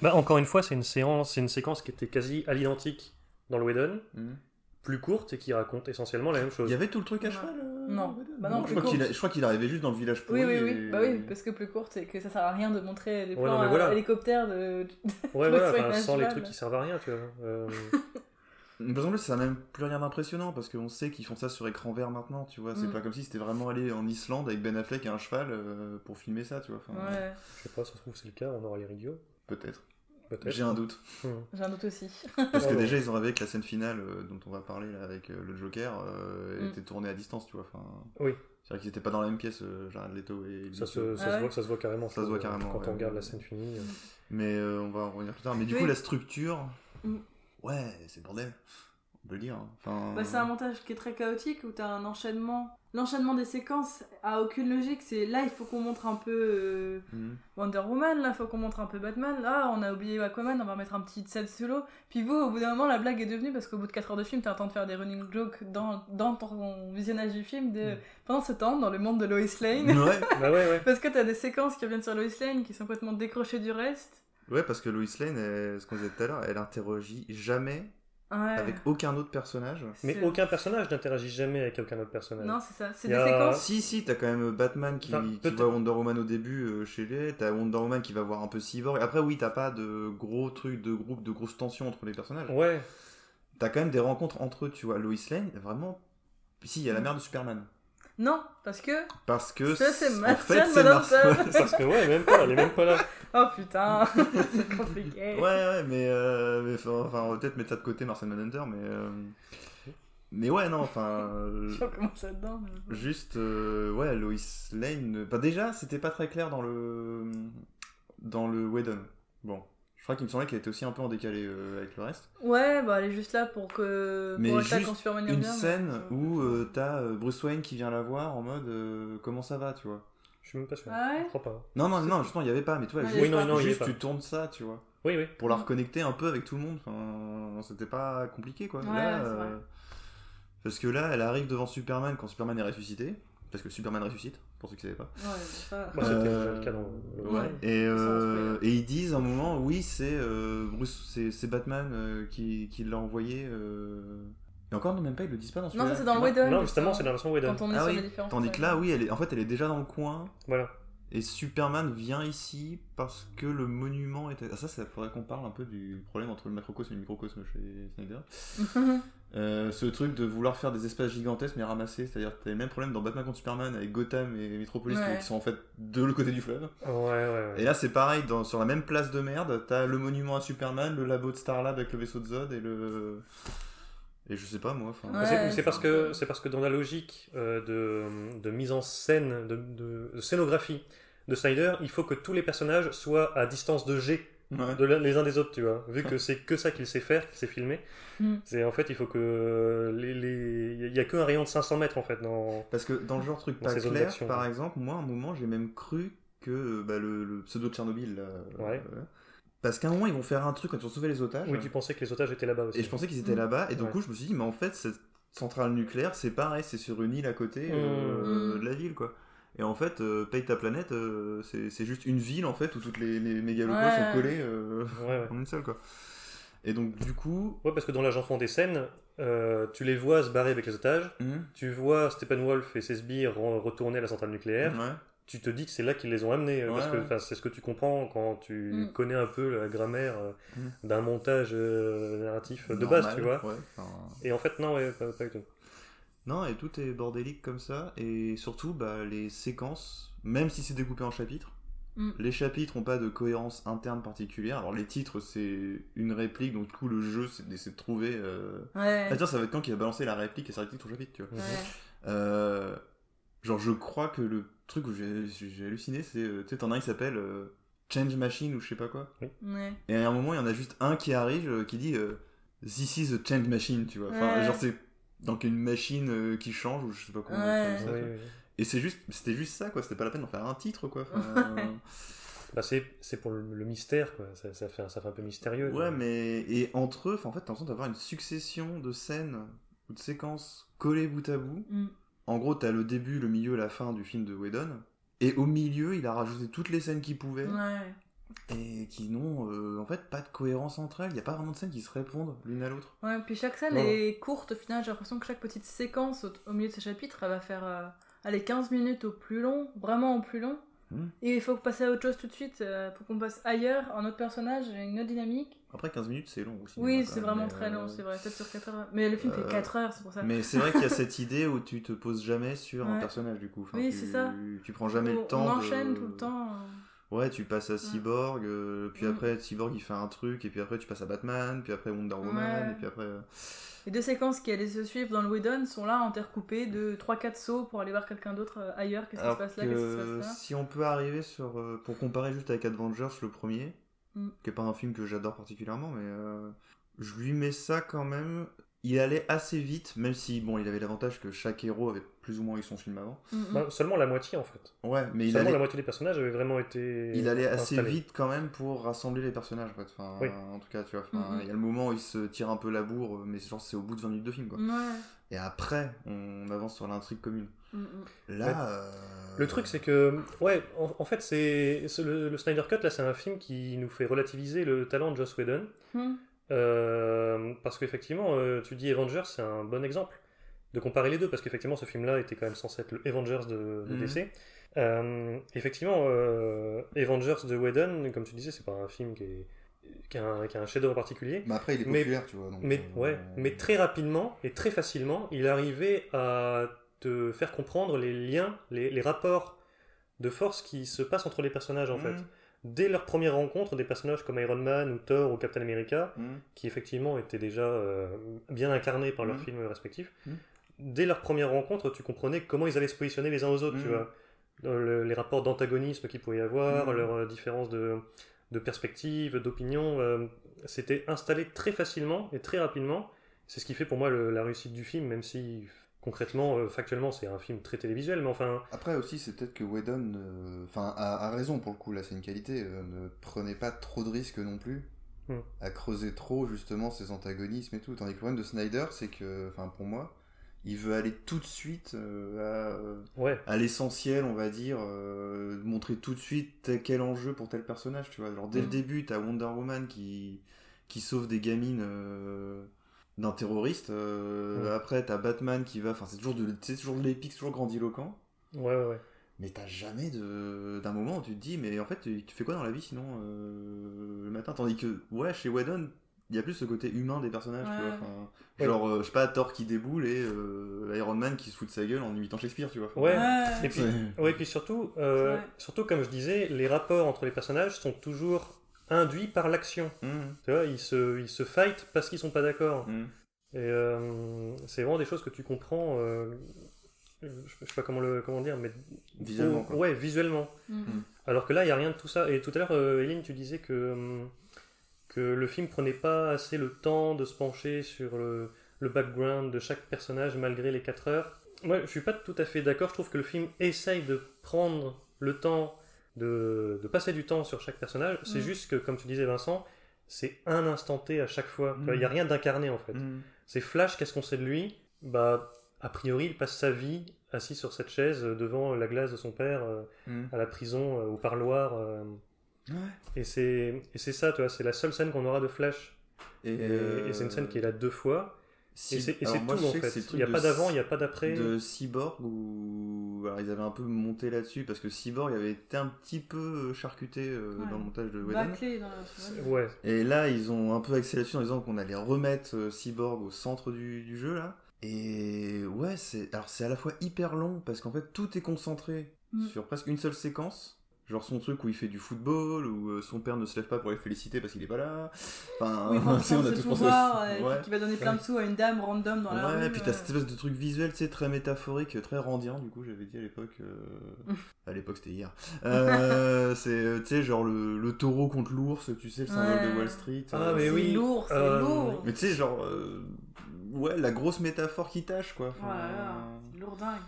Bah, encore une fois, c'est une séance, c'est une séquence qui était quasi à l'identique dans le Whedon, Mhm. Plus courte et qui raconte essentiellement la même chose. Il y avait tout le truc à cheval euh, Non. Bah non, je, plus crois qu'il court. a- je crois qu'il arrivait juste dans le village pourri. Oui, oui, oui. et- Bah oui, parce que plus courte, c'est que ça sert à rien de montrer des Ouais, plans non, mais à voilà. hélicoptère de. Ouais, voilà, enfin, sans les trucs qui servent à rien, tu vois. Euh, Parce qu'en plus, ça n'a même plus rien d'impressionnant parce qu'on sait qu'ils font ça sur écran vert maintenant, tu vois. C'est Mm. pas comme si c'était vraiment allé en Islande avec Ben Affleck et un cheval euh, pour filmer ça, tu vois. Enfin, Ouais, je sais pas, ça se trouve c'est le cas, on aura l'air idiot. Peut-être. J'ai un doute. J'ai un doute aussi. Parce que déjà, ils ont rêvé que la scène finale euh, dont on va parler là, avec euh, le Joker euh, Mm. était tournée à distance, tu vois. Enfin, Oui. C'est vrai qu'ils étaient pas dans la même pièce, euh, Jared Leto et Ça, se, ça, Ah se ouais voit, ça se voit carrément. Ça se voit carrément, Quand ouais. on regarde la scène finie. euh. Mais euh, on va en revenir plus tard. Mais du Oui. coup, la structure, Mm. ouais, c'est bordel. On peut le dire. Enfin, Bah, c'est un montage qui est très chaotique où t'as un enchaînement. L'enchaînement des séquences a aucune logique. C'est là, il faut qu'on montre un peu euh, Mhm. Wonder Woman, là, il faut qu'on montre un peu Batman. Là, on a oublié Aquaman, on va mettre un petit set solo. Puis vous, au bout d'un moment, la blague est devenue parce qu'au bout de 4 heures de film, t'as le temps de faire des running jokes dans, dans ton visionnage du film. De... Mm. Pendant ce temps, dans le monde de Lois Lane. Ouais. Bah ouais, ouais. parce que t'as des séquences qui reviennent sur Lois Lane qui sont complètement décrochées du reste. ouais, parce que Lois Lane, elle- ce qu'on disait tout à l'heure, elle interagit jamais Ouais. avec aucun autre personnage. Mais C'est- aucun personnage n'interagit jamais avec aucun autre personnage. Non, c'est ça. C'est des a- séquences. Si, si, t'as quand même Batman qui, Enfin, qui voit Wonder Woman au début euh, chez lui, t'as Wonder Woman qui va voir un peu Cyborg. Après, oui, t'as pas de gros trucs de groupe, de grosses tensions entre les personnages. Ouais, T'as quand même des rencontres entre eux, tu vois. Lois Lane, vraiment. Si, il y a la mère de Superman. Non, parce que. Parce que. Ça, c'est en fait, c'est parce que ouais, même pas, elle est même pas là. Oh putain, c'est compliqué. Ouais, ouais, mais, euh, mais enfin, enfin, on va peut-être mettre ça de côté, Martian Manhunter, mais. euh, Mais ouais, non, enfin. euh, Je commence là-dedans. mais- Juste, euh, ouais, Lois Lane. Bah, déjà, c'était pas très clair dans le. Dans le Whedon. Bon. Je crois qu'il me semblait qu'elle était aussi un peu en décalé euh, avec le reste. Ouais, bah elle est juste là pour que. Mais pour juste Une mais- scène où euh, t'as euh, Bruce Wayne qui vient la voir en mode euh, comment ça va, tu vois. Je suis même pas sûr. Ah ouais Je crois pas. Non, non, non, justement, il y avait pas, mais tu vois, Ah, juste, Oui, non, non, juste tu tournes ça, tu vois. Oui, oui. Pour la reconnecter un peu avec tout le monde. Enfin, c'était pas compliqué, quoi. Ouais, Là, c'est vrai. Parce que là, elle arrive devant Superman quand Superman est ressuscité. Parce que Superman ressuscite, pour ceux qui savaient pas. Ouais, bon, ça. Bah, c'était déjà le cas dans le ouais. Et, euh, et ils disent à un moment, oui, c'est euh, Bruce, c'est Batman euh, qui, qui l'a envoyé. euh, Et encore, non, même pas, ils le disent pas dans Non, celui-là. ça c'est dans le Whedon. Non, justement, c'est dans la version Whedon. Quand on est Ah sur oui, les. Tandis que là, oui, elle est, en fait, elle est déjà dans le coin. Voilà. Et Superman vient ici parce que le monument était. Ah, ça, ça faudrait qu'on parle un peu du problème entre le macrocosme et le microcosme chez Snyder. Euh, ce truc de vouloir faire des espaces gigantesques mais ramasser, c'est-à-dire que t'as le même problème dans Batman contre Superman avec Gotham et Metropolis Ouais. qui sont en fait de l'autre côté du fleuve. Ouais, ouais, ouais. Et là c'est pareil, dans, sur la même place de merde, t'as le monument à Superman, le labo de Starlab avec le vaisseau de Zod et le. Et je sais pas moi. C'est- parce que c'est parce que dans la logique euh, de, de mise en scène, de, de- de scénographie de Snyder, il faut que tous les personnages soient à distance de G Ouais. de les uns des autres, tu vois. Vu que c'est que ça qu'il sait faire, qu'il sait filmer, Mm. c'est en fait il faut que les les il y a qu'un rayon de 500 mètres en fait dans. Parce que dans le genre truc pas clair, par ouais. exemple, moi à un moment j'ai même cru que bah, le, le pseudo de Tchernobyl. là, Ouais. euh, parce qu'à un moment ils vont faire un truc quand ils vont sauver les otages. Oui, tu pensais que les otages étaient là-bas aussi. Et je pensais qu'ils étaient Mm. là-bas, et du Ouais. coup je me suis dit, mais en fait, cette centrale nucléaire, c'est pareil, c'est sur une île à côté euh, Mm. de la ville, quoi. Et en fait, euh, Paye ta planète, euh, c'est juste une ville, en fait, où toutes les, les mégalopos Ouais. sont collés euh, Ouais, ouais. en une seule, quoi. Et donc, du coup... Ouais, parce que dans l'agent fond des scènes, euh, tu les vois se barrer avec les otages. hum, Tu vois Steppenwolf et ses sbires re- retourner à la centrale nucléaire. ouais. tu te dis que c'est là qu'ils les ont amenés. euh, Ouais, parce que c'est ce que tu comprends quand tu Mm. connais un peu la grammaire euh, Mm. d'un montage euh, narratif de Normal, base, tu vois. enfin, Et en fait, non, ouais, pas, pas du tout. Non, et tout est bordélique comme ça, et surtout, bah, les séquences, même si c'est découpé en chapitres, Mm. les chapitres n'ont pas de cohérence interne particulière. Alors, les titres, c'est une réplique, donc du coup, le jeu, c'est d'essayer de trouver... euh, Ouais. Ah tiens, ça va être quand qui va balancer la réplique et ça réplique ton chapitre, tu vois. Ouais. Euh, Genre, je crois que le truc où j'ai j'ai halluciné, c'est. euh, Tu sais, t'en as un qui s'appelle euh, Change Machine ou je sais pas quoi. Ouais. Et à un moment, il y en a juste un qui arrive euh, qui dit euh, This is a change machine, tu vois. Enfin, Ouais. genre, c'est donc une machine euh, qui change ou je sais pas comment. Ouais. ça, Oui, oui. Et c'est juste, c'était juste ça, quoi. C'était pas la peine d'en faire un titre, quoi. Enfin, Bah, c'est c'est pour le, le mystère, quoi. Ça, ça fait, ça fait un peu mystérieux. quoi. ouais, mais et entre eux, en fait, t'as l'impression d'avoir une succession de scènes ou de séquences collées bout à bout. Mm. En gros, t'as le début, le milieu, la fin du film de Whedon. Et au milieu, il a rajouté toutes les scènes qu'il pouvait. Ouais. Et qui n'ont, euh, en fait, pas de cohérence entre elles. Il n'y a pas vraiment de scènes qui se répondent l'une à l'autre. Ouais, puis chaque scène est courte au final. J'ai l'impression que chaque petite séquence au, au milieu de ce chapitre, elle va faire euh, allez, 15 minutes au plus long, vraiment au plus long. Hmm. Et il faut passer à autre chose tout de suite. euh, faut qu'on passe ailleurs, un autre personnage, une autre dynamique. Après, 15 minutes, c'est long aussi. oui, hein, c'est vraiment très long, euh, c'est vrai, peut-être sur 4 heures. Mais le film fait 4 heures, c'est pour ça. Mais c'est vrai qu'il y a cette idée où tu te poses jamais sur un personnage, du coup. Enfin, Oui, c'est ça. Tu prends jamais on, le temps. on de- enchaîne tout le temps. Ouais, tu passes à Cyborg, euh, puis Mm. après Cyborg il fait un truc, et puis après tu passes à Batman, puis après Wonder Woman, Ouais. et puis après. euh, Les deux séquences qui allaient se suivre dans le Whedon sont là intercoupées de 3-4 sauts pour aller voir quelqu'un d'autre euh, ailleurs. Qu'est-ce qui se passe là? Que Qu'est-ce qui se passe là? si on peut arriver sur. pour comparer juste avec Avengers, le premier, Mm. qui est pas un film que j'adore particulièrement, mais euh, je lui mets ça quand même. Il allait assez vite, même si bon, il avait l'avantage que chaque héros avait plus ou moins eu son film avant. Mm, mm. Bah, seulement la moitié, en fait. Ouais, mais il seulement allait, la moitié des personnages avaient vraiment été. il allait assez vite quand même pour rassembler les personnages en fait. Enfin, Oui. En tout cas, tu vois, enfin, Mhm. il y a le moment où il se tire un peu la bourre, mais genre c'est au bout de 20 minutes de film quoi. Ouais. Et après, on avance sur l'intrigue commune. Mm, mm. Là, Ouais. euh, Le truc, c'est que, ouais, en, en fait, c'est c'est le, le Snyder Cut, là, c'est un film qui nous fait relativiser le talent de Joss Whedon. Mm. Euh, parce qu'effectivement, euh, tu dis Avengers, c'est un bon exemple de comparer les deux, parce qu'effectivement, ce film-là était quand même censé être le Avengers de, de Mhm. DC. Euh, effectivement, euh, Avengers de Whedon, comme tu disais, c'est pas un film qui, est, qui a un, un chef-d'œuvre particulier. mais après il est mais- populaire, tu vois. donc, Mais, euh, ouais, mais très rapidement et très facilement, il arrivait à te faire comprendre les liens, les, les rapports de force qui se passent entre les personnages en fait. Mhm. Dès leur première rencontre, des personnages comme Iron Man ou Thor ou Captain America, Mhm. qui effectivement étaient déjà euh, bien incarnés par leurs films respectifs. Dès leur première rencontre, tu comprenais comment ils allaient se positionner les uns aux autres, tu Mhm. vois. Le- les rapports d'antagonisme qu'il pouvait y avoir, Mhm. leurs euh, différences de, de perspective, d'opinion, euh, c'était installé très facilement et très rapidement. C'est ce qui fait pour moi le- la réussite du film, même si concrètement, euh, factuellement, c'est un film très télévisuel, mais enfin, Après aussi, c'est peut-être que Whedon, euh, enfin, a, a raison pour le coup, là c'est une qualité, euh, ne prenait pas trop de risques non plus Hmm. à creuser trop justement ses antagonismes et tout. Tandis que le problème de Snyder, c'est que, enfin pour moi, il veut aller tout de suite euh, ouais. à, l'essentiel, on va dire, euh, montrer tout de suite quel enjeu pour tel personnage, tu vois. Genre dès le Hmm. début, t'as Wonder Woman qui, qui sauve des gamines euh, d'un terroriste. euh, Ouais. Après, t'as Batman qui va, enfin c'est toujours de, c'est toujours de l'épique, toujours grandiloquent. Ouais, ouais, ouais. Mais t'as jamais de d'un moment où tu te dis, mais en fait, tu, tu fais quoi dans la vie sinon euh, le matin? Tandis que, ouais, chez Whedon, il y a plus ce côté humain des personnages, tu vois. enfin, Ouais. Genre, euh, je sais pas, Thor qui déboule et euh, Iron Man qui se fout de sa gueule en imitant Shakespeare, tu vois. Enfin, Ouais. Ouais. Et puis, ouais, surtout, euh, surtout, comme je disais, les rapports entre les personnages sont toujours induits par l'action. Mhm, Tu vois, ils se, ils se fight parce qu'ils sont pas d'accord. mhm. Et euh, c'est vraiment des choses que tu comprends. euh, je sais pas comment le comment dire, mais Visuellement, Oh, quoi. Ouais, visuellement. Mm. Alors que là, il y a rien de tout ça. Et tout à l'heure, euh, Eline, tu disais que hum, que le film prenait pas assez le temps de se pencher sur le, le background de chaque personnage malgré les 4 heures. Moi, je suis pas tout à fait d'accord. Je trouve que le film essaye de prendre le temps de, de passer du temps sur chaque personnage. C'est Mm. juste que, comme tu disais, Vincent, c'est un instant T à chaque fois. Mm. Il n'y a rien d'incarné en fait. Mhm. C'est Flash, qu'est-ce qu'on sait de lui? Bah, a priori, il passe sa vie assis sur cette chaise euh, devant la glace de son père euh, à la prison, euh, au parloir. euh, et c'est et c'est ça, tu vois, c'est la seule scène qu'on aura de Flash. Et, Et, euh, et c'est une scène qui est là deux fois. si- et c'est tout en fait. Il n'y a pas d'avant, il n'y a pas d'après. de Cyborg où alors ils avaient un peu monté là-dessus parce que Cyborg avait été un petit peu euh, charcuté euh, Ouais. dans le montage de Whedon. Bâclé dans la Ouais, Et là, ils ont un peu accéléré dessus en disant qu'on allait remettre euh, Cyborg au centre du, du jeu là. Et ouais, c'est alors c'est à la fois hyper long parce qu'en fait tout est concentré Mm. sur presque une seule séquence. Genre son truc où il fait du football, où euh, son père ne se lève pas pour les féliciter parce qu'il est pas là. Enfin, Oui, sais, on a tous pensé euh, Ouais. qui va donner plein de sous à une dame random dans la rue. Ouais, puis t'as euh. cette espèce de truc visuel, tu sais, très métaphorique, très randien, du coup, j'avais dit à l'époque. euh, à l'époque, c'était hier. Euh, c'est, tu sais, genre le, le taureau contre l'ours, tu sais, le symbole Ouais. de Wall Street. Ah, euh, mais oui. c'est Euh, lourd. Mais tu sais, genre. euh, ouais, la grosse métaphore qui tâche, quoi. Enfin, Voilà, c'est lourdingue.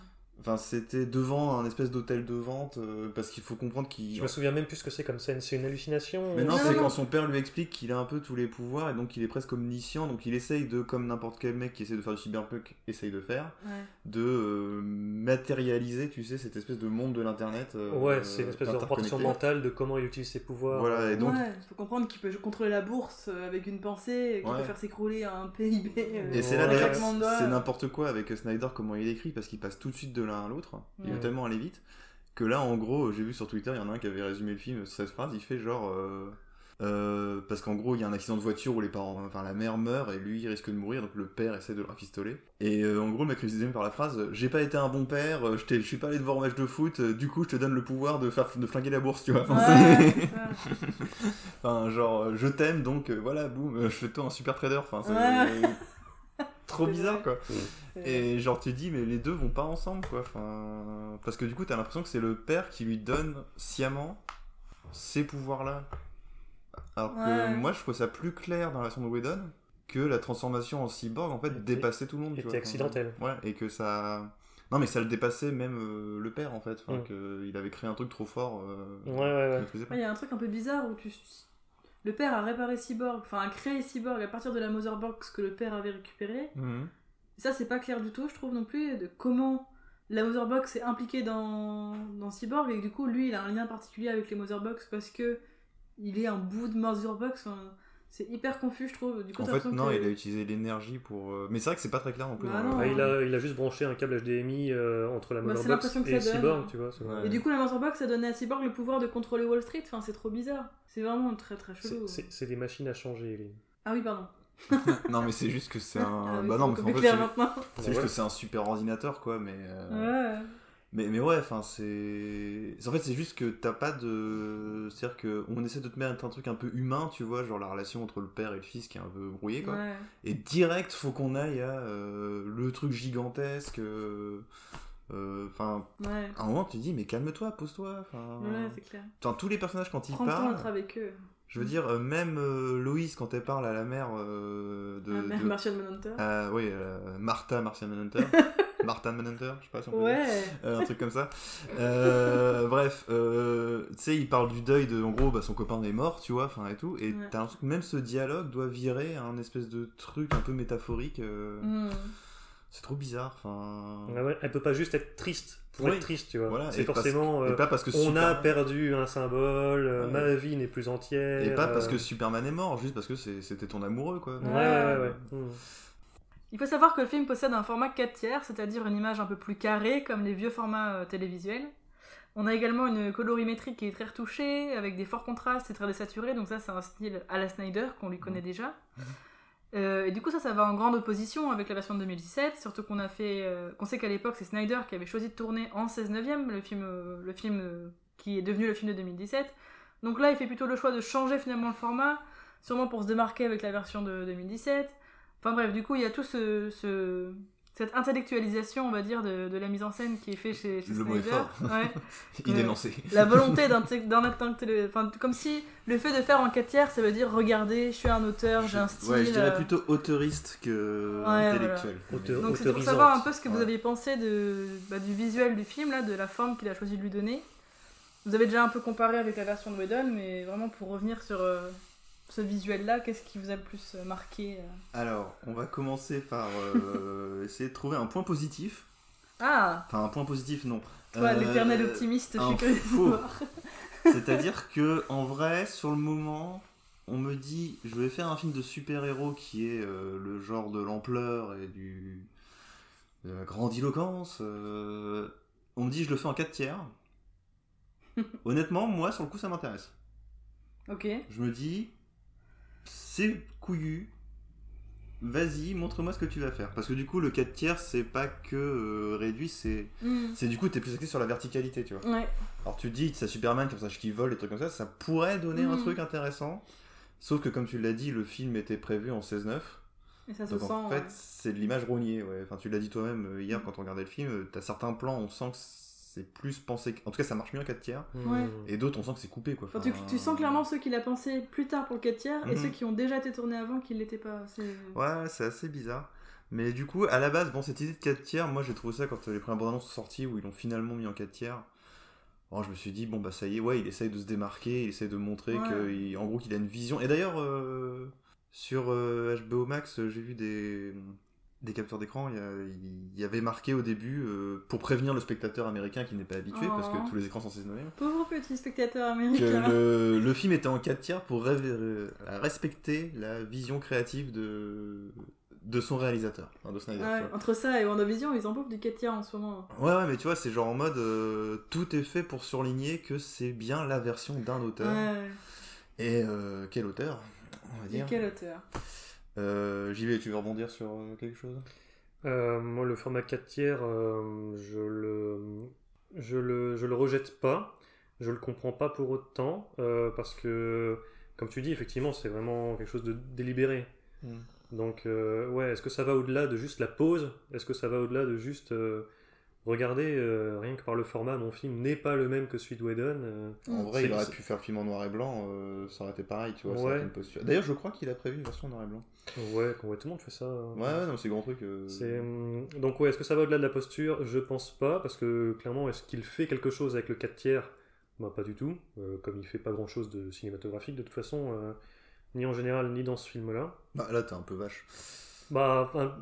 Enfin, c'était devant un espèce d'hôtel de vente, euh, parce qu'il faut comprendre qu'il. Je me souviens même plus ce que c'est comme scène. C'est une hallucination Mais non, Non, c'est quand son père lui explique qu'il a un peu tous les pouvoirs et donc il est presque omniscient, donc il essaye de, comme n'importe quel mec qui essaie de faire du cyberpunk essaye de faire, Ouais. de euh, matérialiser, tu sais, cette espèce de monde de l'internet. euh, Ouais, c'est une espèce de reproduction mentale de comment il utilise ses pouvoirs. Voilà, et donc. ouais, il faut comprendre qu'il peut contrôler la bourse avec une pensée, qu'il Ouais. peut faire s'écrouler un PIB. euh, Et c'est là c'est n'importe quoi avec Snyder, comment il écrit, parce qu'il passe tout de suite de l'un à l'autre, il Ouais. tellement aller vite, que là, en gros, j'ai vu sur Twitter, il y en a un qui avait résumé le film sur cette phrase, il fait genre. euh, euh, parce qu'en gros, il y a un accident de voiture où les parents, enfin la mère meurt et lui il risque de mourir, donc le père essaie de le rafistoler. Et euh, en gros, le mec résume par la phrase J'ai pas été un bon père, euh, je, je suis pas allé te voir un match de foot, du coup je te donne le pouvoir de, faire, de flinguer la bourse, tu vois. Enfin, Ouais, genre, je t'aime donc voilà, boum, je fais de toi un super trader. Enfin, Ouais. Trop bizarre quoi. Et genre tu te dis mais les deux vont pas ensemble quoi. Enfin, parce que du coup t'as l'impression que c'est le père qui lui donne sciemment ces pouvoirs là. Alors que moi je trouve ça plus clair dans la version de Whedon que la transformation en cyborg en fait dépassait tout le monde. tu était vois. accidentel. Ouais et que ça. Non mais ça le dépassait même euh, le père en fait. Enfin, Mm. que il avait créé un truc trop fort. euh, Ouais, ouais. Ouais, Il y a un truc un peu bizarre où tu... le père a réparé Cyborg, enfin a créé Cyborg à partir de la Motherbox que le père avait récupérée. Mhm. Ça, c'est pas clair du tout, je trouve non plus, de comment la Motherbox est impliquée dans, dans Cyborg et du coup, lui, il a un lien particulier avec les Motherbox parce que il est un bout de Motherbox. enfin, c'est hyper confus, je trouve. Du coup, En fait, non, que- il a utilisé l'énergie pour. euh, Mais c'est vrai que c'est pas très clair non plus. Bah non. Ah, il, a, il a juste branché un câble HDMI euh, entre la Bah, Motherbox et. Cyborg, tu vois. Ouais. Et du coup, la Motherbox a donné à Cyborg le pouvoir de contrôler Wall Street. Enfin, c'est trop bizarre. C'est vraiment très très chelou. C'est c'est des machines à changer. Ah oui, pardon. non, mais c'est juste que c'est un. Ah bah c'est non, mais en fait, c'est juste que c'est un super ordinateur quoi, mais. euh, Ouais. Mais, mais ouais, enfin, c'est. En fait, c'est juste que t'as pas de. C'est-à-dire qu'on essaie de te mettre un truc un peu humain, tu vois, genre la relation entre le père et le fils qui est un peu brouillée, quoi. Ouais. Et direct, faut qu'on aille à euh, le truc gigantesque. euh, euh, Enfin, Ouais. à un moment, tu te dis, mais calme-toi, pose-toi. Ouais, c'est clair. Enfin, tous les personnages, quand ils Prends le temps parlent. d'être avec eux. Je veux dire, même euh, Loïs, quand elle parle à la mère euh, de. Ah, merde, de- Martial Manhunter. Ah, oui, Martha Martian Manhunter. Martha Manhunter, je sais pas si on peut dire. Ouais. Euh, un truc comme ça. Euh, bref, euh, tu sais, il parle du deuil de, en gros, bah, son copain est mort, tu vois, enfin et tout. Et Ouais. t'as l'impression que même ce dialogue doit virer à un espèce de truc un peu métaphorique. euh, Hmm. C'est trop bizarre, enfin. Ah ouais, elle peut pas juste être triste pour Oui. être triste, tu vois. Voilà, c'est parce- forcément. et euh, pas parce que on a perdu un symbole, Ouais. ma vie n'est plus entière. Et pas parce que Superman est mort, juste parce que c'était ton amoureux, quoi. Ouais, ouais, ouais. ouais. Il faut savoir que le film possède un format 4 tiers, c'est-à-dire une image un peu plus carrée, comme les vieux formats euh, télévisuels. On a également une colorimétrie qui est très retouchée, avec des forts contrastes et très désaturés, donc ça c'est un style à la Snyder qu'on lui connaît déjà. Euh, et du coup ça, ça va en grande opposition avec la version de 2017, surtout qu'on a fait, euh, qu'on sait qu'à l'époque c'est Snyder qui avait choisi de tourner en 16 neuvième, le film, euh, le film qui est devenu le film de 2017. Donc là il fait plutôt le choix de changer finalement le format, sûrement pour se démarquer avec la version de 2017. Enfin bref, du coup, il y a tout ce, ce- cette intellectualisation, on va dire, de, de la mise en scène qui est fait chez, chez Le mot est Snyder. fort. Ouais. Il est lancé. La volonté d'un enfin, comme si le fait de faire en 4 tiers, ça veut dire regardez, je suis un auteur, j'ai un style. Ouais, je dirais euh, plutôt auteuriste que Ouais, intellectuel. Auteur- Donc c'est pour savoir un peu ce que vous aviez pensé de, bah, du visuel du film, là, de la forme qu'il a choisi de lui donner. Vous avez déjà un peu comparé avec la version de Whedon, mais vraiment pour revenir sur euh, ce visuel-là, qu'est-ce qui vous a le plus euh, marqué euh Alors, on va commencer par euh, essayer de trouver un point positif. Ah Enfin, un point positif, non. Toi, Euh, l'éternel optimiste, je suis curieux. C'est-à-dire que, en vrai, sur le moment, on me dit, je vais faire un film de super-héros qui est euh, le genre de l'ampleur et du de la grandiloquence. on me dit, je le fais en 4 tiers. Honnêtement, moi, sur le coup, ça m'intéresse. Ok. Je me dis, c'est couillu, vas-y, montre-moi ce que tu vas faire. Parce que du coup, le 4 tiers, c'est pas que euh, réduit, c'est. Mm. C'est du coup, t'es plus axé sur la verticalité, tu vois. Ouais. Alors tu te dis, c'est Superman comme ça, qui vole, des trucs comme ça, ça pourrait donner un Mhm. truc intéressant. Sauf que, comme tu l'as dit, le film était prévu en 16-9. Et ça se Donc sent. en fait, ouais. c'est de l'image rognée. Ouais. Enfin, tu l'as dit toi-même euh, hier quand on regardait le film, euh, t'as certains plans, on sent que c'est plus pensé. En tout cas, ça marche mieux en 4 tiers. Ouais. Et d'autres, on sent que c'est coupé, quoi. Enfin, tu, sens clairement ceux qu'il a pensé plus tard pour le 4 tiers et Mhm. ceux qui ont déjà été tournés avant qui l'étaient pas. C'est- Ouais, c'est assez bizarre. Mais du coup, à la base, bon, cette idée de 4 tiers, moi j'ai trouvé ça quand euh, les premières bandes annonces sont sorties où ils l'ont finalement mis en 4 tiers. Bon, je me suis dit, bon, bah ça y est, ouais, il essaye de se démarquer, il essaye de montrer Ouais. que, il- en gros, qu'il a une vision. Et d'ailleurs, euh, sur euh, HBO Max, euh, j'ai vu des, des capteurs d'écran, il y, avait marqué au début, euh, pour prévenir le spectateur américain qui n'est pas habitué, parce Oh. que tous les écrans sont saisonnés, Pauvre petit spectateur que américain. le, le film était en 4 tiers pour euh, respecter la vision créative de, de son réalisateur, de Snyder. Ouais, entre ça et WandaVision, ils en bouffent du 4 tiers en ce moment. Ouais, ouais, mais tu vois, c'est genre en mode euh, tout est fait pour surligner que c'est bien la version d'un auteur. Ouais. Et euh, quel auteur On va Et quel auteur? J'y vais, tu veux rebondir sur euh, quelque chose? Euh, moi, le format 4 tiers, euh, je le, je le, je le rejette pas. Je le comprends pas pour autant euh, parce que, comme tu dis, effectivement, c'est vraiment quelque chose de délibéré. Mm. Donc, euh, ouais, est-ce que ça va au-delà de juste la pause? Est-ce que ça va au-delà de juste euh, regarder euh, rien que par le format, mon film n'est pas le même que celui de Whedon euh, En Mm. vrai, il aurait pu faire le film en noir et blanc, euh, ça aurait été pareil, tu vois. Ouais. D'ailleurs, je crois qu'il a prévu une version en noir et blanc. Ouais, le monde fait ça. Ouais, ouais, non, c'est grand truc. C'est, Donc ouais, est-ce que ça va au-delà de la posture? Je pense pas, parce que clairement, est-ce qu'il fait quelque chose avec le 4 tiers? Bah pas du tout, euh, comme il fait pas grand-chose de cinématographique de toute façon, euh, ni en général, ni dans ce film-là. Bah, là, t'es un peu vache. Bah, enfin,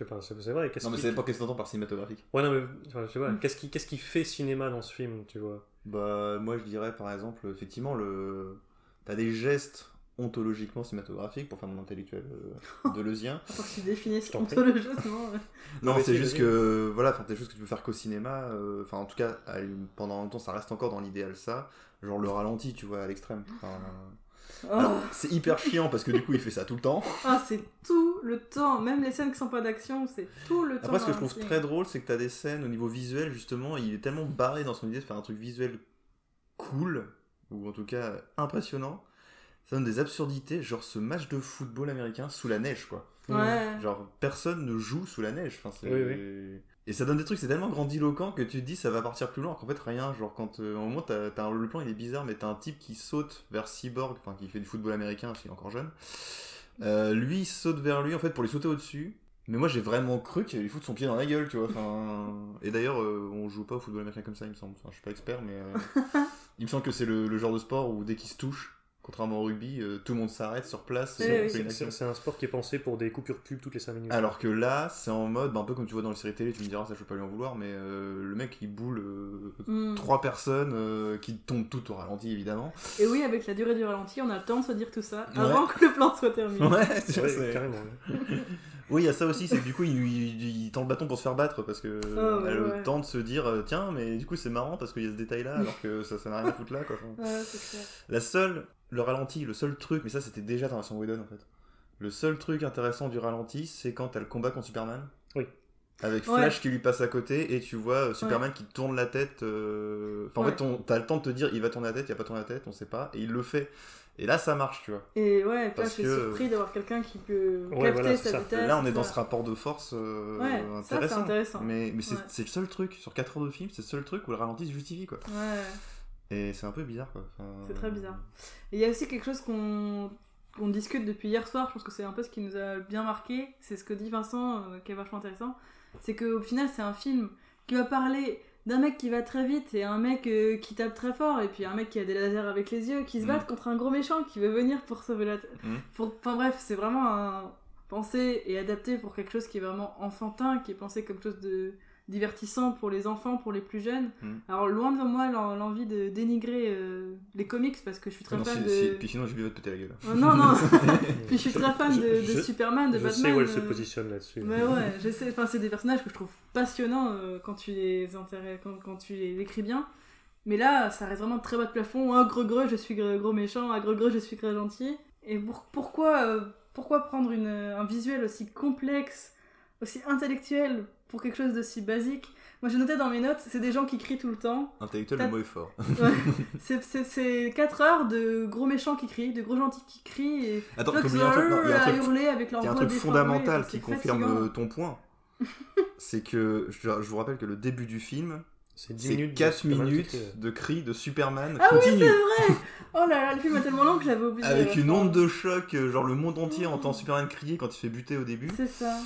sais pas, c'est c'est vrai, qu'est-ce Non, mais qui... ça dépend qu'est-ce que t'entends par cinématographique. Ouais, non, mais enfin, je sais pas, Mm. qu'est-ce qui, qu'est-ce qui fait cinéma dans ce film, tu vois? Bah, moi, je dirais par exemple, effectivement, le... t'as des gestes ontologiquement cinématographiques pour faire mon intellectuel euh, deleuzien. Attends que tu définisses ontologiquement. Non, mais c'est juste que, voilà, enfin, des choses que tu peux faire qu'au cinéma. euh, Enfin, en tout cas, à pendant longtemps, ça reste encore dans l'idéal, ça. Genre le ralenti, tu vois, à l'extrême. Enfin, Oh, alors, c'est hyper chiant parce que du coup, il fait ça tout le temps. Ah, c'est tout le temps. Même les scènes qui sont pas d'action, c'est tout le temps. Après, ce que je trouve très drôle, c'est que t'as des scènes au niveau visuel, justement, il est tellement barré dans son idée de faire un truc visuel cool, ou en tout cas impressionnant. Ça donne des absurdités, genre ce match de football américain sous la neige, quoi. Ouais. Genre, personne ne joue sous la neige. Enfin, c'est- Oui, Et ça donne des trucs, c'est tellement grandiloquent que tu te dis ça va partir plus loin. qu'en fait, rien. Genre, quand euh, au moment, t'as, t'as un- le plan il est bizarre, mais t'as un type qui saute vers Cyborg, enfin, qui fait du football américain qu'il est encore jeune. Euh, lui, il saute vers lui, en fait, pour lui sauter au-dessus. Mais moi, j'ai vraiment cru qu'il allait lui foutre son pied dans la gueule, tu vois. Enfin... Et d'ailleurs, euh, on joue pas au football américain comme ça, il me semble. Enfin, je suis pas expert, mais il me semble que c'est le, le genre de sport où dès qu'il se touche, contrairement au rugby, euh, tout le monde s'arrête sur place. Oui, oui. C'est un sport qui est pensé pour des coupures pub toutes les 5 minutes. Alors que là, c'est en mode, bah, un peu comme tu vois dans les séries télé, tu me diras, ça je peux pas lui en vouloir, mais euh, le mec il boule euh, Hmm. trois personnes euh, qui tombent toutes au ralenti évidemment. Et oui, avec la durée du ralenti, on a le temps de se dire tout ça Ouais. avant que le plan soit terminé. Ouais, Ouais, c'est- carrément. ouais. Oui, il y a ça aussi, c'est que du coup il, il- il tend le bâton pour se faire battre parce que Oh, elle a ouais. le temps de se dire, tiens, mais du coup c'est marrant parce qu'il y a ce détail là alors que ça ça n'a rien à foutre là quoi. Enfin, Ouais, c'est clair. La seule, le ralenti, le seul truc, mais ça c'était déjà dans la version Whedon en fait. Le seul truc intéressant du ralenti, c'est quand t'as le combat contre Superman. Oui. Avec Ouais. Flash qui lui passe à côté et tu vois euh, Superman qui tourne la tête. euh, Enfin, en fait, t'as le temps de te dire il va tourner la tête, il va pas tourner la tête, on sait pas, et il le fait. Et là, ça marche, tu vois. Et ouais, je suis que- surpris d'avoir quelqu'un qui peut Ouais, capter voilà, c'est sa ça. vitesse. là, on est dans ça. ce rapport de force euh, Ouais, ça, c'est intéressant. intéressant. Mais, mais c'est Ouais. c'est le seul truc, sur 4 heures de film, c'est le seul truc où le ralenti se justifie, quoi. Ouais, Et c'est un peu bizarre, quoi. Enfin, c'est très bizarre. Et il y a aussi quelque chose qu'on discute depuis hier soir, je pense que c'est un peu ce qui nous a bien marqué, c'est ce que dit Vincent, euh, qui est vachement intéressant, c'est qu'au final c'est un film qui va parler d'un mec qui va très vite et un mec euh, qui tape très fort et puis un mec qui a des lasers avec les yeux qui se Mm. battent contre un gros méchant qui veut venir pour sauver la. Mm. Pour- Enfin bref, c'est vraiment un pensé et adapté pour quelque chose qui est vraiment enfantin, qui est pensé comme chose de divertissant pour les enfants, pour les plus jeunes. Mm. Alors loin de moi l'en- l'envie de dénigrer euh, les comics parce que je suis très non, fan si- si- de... Puis sinon, vais te péter la gueule. Oh, non, non Puis je suis très fan de, de Je- je- Superman, de je Batman. sais où elle se euh, positionne là-dessus. mais ouais, je sais, enfin, c'est des personnages que je trouve passionnants euh, quand tu les quand, quand tu les écris bien. Mais là, ça reste vraiment très bas de plafond. Un gros gros, je suis gros, méchant. Un gros gros, je suis très gentil. Et pour- pourquoi, pourquoi prendre une, un visuel aussi complexe, aussi intellectuel pour quelque chose d'aussi basique Moi j'ai noté dans mes notes, c'est des gens qui crient tout le temps. Intellectuel, le mot est fort. Ouais. c'est- c'est c'est 4 heures de gros méchants qui crient, de gros gentils qui crient et Attends, d'autres t'oublies un truc, non, il y a un truc- hurler avec leur Il y a un voix truc fondamental qui confirme fatigant. euh, ton point. c'est que je, je vous rappelle que le début du film, C'est 10 c'est minutes. de 4 Superman qui minutes euh. de cris de Superman Ah oui, c'est vrai Oh là là, le film est tellement long que j'avais oublié. avec une Enfin, onde de choc, euh, genre le monde entier entend Superman crier quand il se fait buter au début. C'est ça.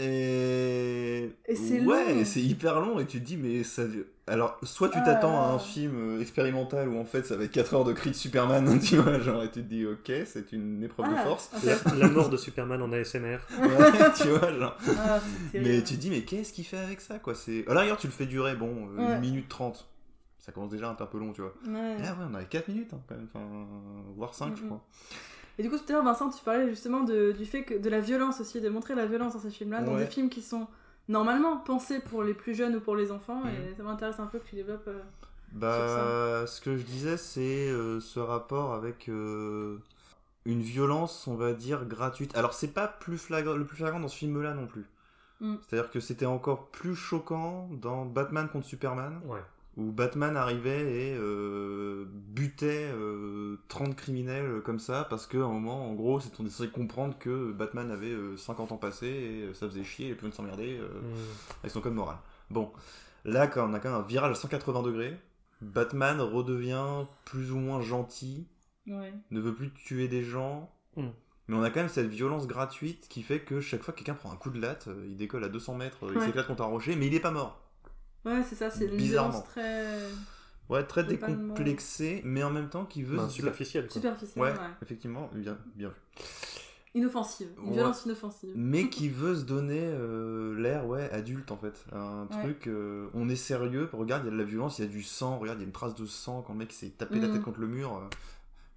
Et, Et c'est ouais, c'est hyper long et tu te dis mais ça alors soit tu Ah. t'attends à un film euh, expérimental où en fait ça va être 4 heures de cris de Superman, tu vois, genre et tu te dis OK, c'est une épreuve de Ah, force. en fait. La, la mort de Superman en ASMR. Ouais, tu vois, genre Ah, Mais tu te dis, mais qu'est-ce qu'il fait avec ça, quoi? C'est... À l'arrière, tu le fais durer, bon, euh, Ouais. 1 minute 30. Ça commence déjà un peu long, tu vois. Ouais. Et là, ouais, on avait 4 minutes, hein, quand même, enfin, voire 5, je crois. Et du coup, tout à l'heure, Vincent, tu parlais justement de- du fait que de la violence aussi, de montrer la violence dans ces films-là, dans Ouais. des films qui sont normalement pensés pour les plus jeunes ou pour les enfants, Mhm. et ça m'intéresse un peu que tu développes. euh, Bah, ce que je disais, c'est euh, ce rapport avec euh, une violence, on va dire, gratuite. Alors, c'est pas plus flagrant, le plus flagrant dans ce film-là non plus. Mm. C'est-à-dire que c'était encore plus choquant dans Batman contre Superman, Ouais. Où Batman arrivait et euh, butait euh, 30 criminels comme ça, parce qu'à un moment, en gros, c'est on est censé comprendre que Batman avait euh, 50 ans passés et euh, ça faisait chier, et plus de s'emmerder euh, Mm. avec son code moral. Bon, là, quand on a quand même un virage à 180 degrés, Batman redevient plus ou moins gentil, Ouais. ne veut plus tuer des gens. Mm. Mais on a quand même cette violence gratuite qui fait que chaque fois que quelqu'un prend un coup de latte, il décolle à 200 mètres, il Ouais. s'éclate contre un rocher, mais il est pas mort. Ouais, c'est ça, c'est une Bizarrement. violence très Ouais, très décomplexé, mais en même temps qui veut... Ben, se- superficiel. Quoi. superficielle, Ouais, ouais. effectivement, bien, bien vu. inoffensive. Une Ouais. violence inoffensive. Mais qui veut se donner euh, l'air, ouais, adulte en fait. Un Ouais. truc, euh, on est sérieux, regarde, il y a de la violence, il y a du sang, regarde, il y a une trace de sang quand le mec s'est tapé la Mhm. tête contre le mur.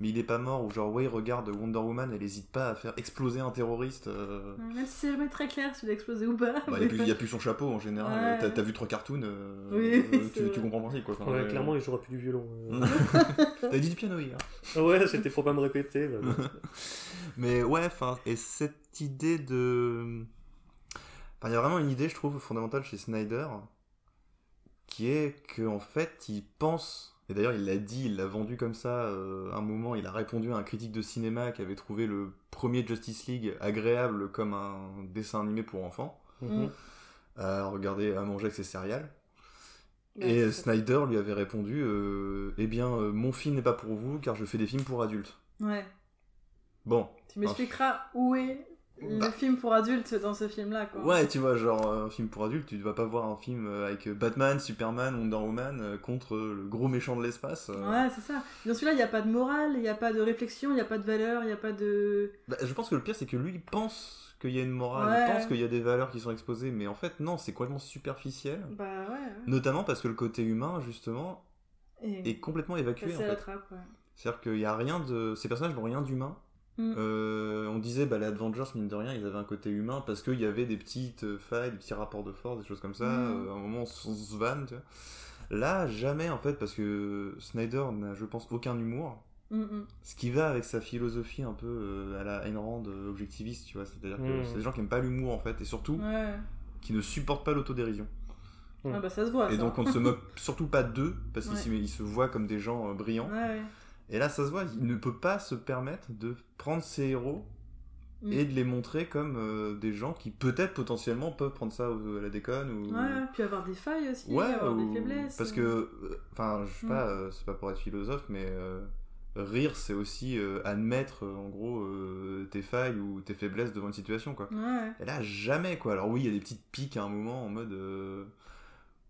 Mais il est pas mort, ou genre, ouais, regarde Wonder Woman, elle hésite pas à faire exploser un terroriste. euh, Même si c'est jamais très clair s'il a explosé ou pas. Bah, il, y a plus, il y a plus son chapeau en général. Ouais. T'as, t'as vu trois cartoons, euh, Oui, euh, c'est tu, vrai. tu comprends le principe quoi. Enfin, Ouais, euh, clairement, il jouera plus du violon. euh. T'as dit du piano hier. Ah ouais, c'était pour pas me répéter. bah, bon. Mais ouais, enfin, et cette idée de. Enfin, il y a vraiment une idée, je trouve, fondamentale chez Snyder, qui est que en fait, il pense. Et d'ailleurs, il l'a dit, il l'a vendu comme ça. euh, un moment, il a répondu à un critique de cinéma qui avait trouvé le premier Justice League agréable comme un dessin animé pour enfants. Mhm. À regarder, à manger avec ses céréales. Ouais, Et ça. Snyder lui avait répondu euh, Eh bien, euh, mon film n'est pas pour vous car je fais des films pour adultes. Ouais. Bon. Tu m'expliqueras où est Bah. le film pour adultes dans ce film-là, quoi. Ouais, tu vois, genre euh, un film pour adultes, tu ne vas pas voir un film euh, avec Batman, Superman, Wonder Woman euh, contre euh, le gros méchant de l'espace. euh. Ouais, c'est ça. Dans celui-là, il n'y a pas de morale, il n'y a pas de réflexion, il n'y a pas de valeur, il n'y a pas de. Bah, je pense que le pire, c'est que lui, il pense qu'il y a une morale, Ouais. il pense qu'il y a des valeurs qui sont exposées, mais en fait, non, c'est complètement superficiel. Bah ouais. ouais. Notamment parce que le côté humain, justement, Et est complètement évacué. En fait. C'est-à-dire qu'il y a rien de. Ces personnages n'ont rien d'humain. Mm. Euh, on disait, bah, les Avengers, mine de rien, ils avaient un côté humain parce qu'il y avait des petites euh, failles, des petits rapports de force, des choses comme ça. Mm. Euh, à un moment, on se vanne, tu vois. Là, jamais, en fait, parce que Snyder n'a, je pense, aucun humour. Mm. Ce qui va avec sa philosophie un peu euh, à la Ayn Rand euh, objectiviste, tu vois. C'est-à-dire que c'est des gens qui aiment pas l'humour, en fait, et surtout, Ouais. qui ne supportent pas l'autodérision. Mm. Ah bah ça se voit, Et ça. donc, on ne se moque surtout pas d'eux, parce qu'ils Ouais. s'y- ils se voient comme des gens euh, brillants. Ouais, ouais. Et là, ça se voit, il ne peut pas se permettre de prendre ses héros Mm. et de les montrer comme euh, des gens qui peut-être potentiellement peuvent prendre ça à la déconne ou Ouais, puis avoir des failles aussi, Ouais, avoir ou- des faiblesses. parce que euh, enfin je sais Mm. pas euh, c'est pas pour être philosophe mais euh, rire c'est aussi euh, admettre euh, en gros euh, tes failles ou tes faiblesses devant une situation quoi Ouais. et là jamais quoi alors oui il y a des petites piques à un moment en mode euh,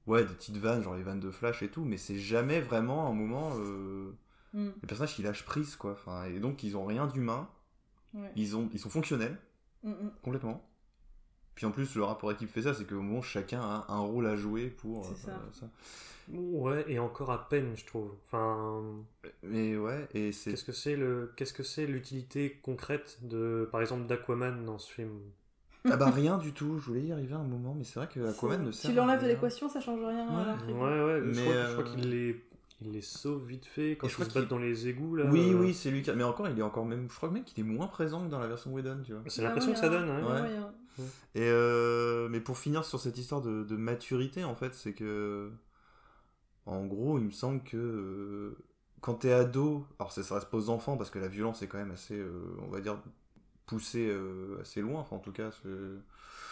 ouais des petites vannes genre les vannes de flash et tout mais c'est jamais vraiment un moment euh, Mm. les personnages qui lâchent prise quoi enfin et donc ils ont rien d'humain Ouais. ils ont ils sont fonctionnels Mm, mm. complètement puis en plus le rapport équipe fait ça c'est qu'au moment chacun a un rôle à jouer pour C'est euh, ça. Ouais, et encore à peine, je trouve. Enfin, mais ouais et c'est qu'est-ce que c'est le, qu'est-ce que c'est l'utilité concrète de, par exemple, d'Aquaman dans ce film? Ah bah rien du tout je voulais y arriver à un moment mais c'est vrai que Aquaman ne sert tu l'enlèves à de l'équation, ça change rien à Ouais. Ouais, ouais. je Mais, crois, je crois euh, qu'il est, il les sauve vite fait quand ils se battent dans les égouts là. Oui, euh, oui, c'est lui qui. a- Mais encore, il est encore même. Je crois même qu'il est moins présent que dans la version Whedon, tu vois. C'est l'impression que ça donne. hein. Ouais. Et euh, mais pour finir sur cette histoire de, de maturité, en fait, c'est que. En gros, il me semble que. euh, quand t'es ado. Alors, ça, ça reste pas aux enfants, parce que la violence est quand même assez. euh, on va dire. poussée euh, assez loin, enfin, en tout cas.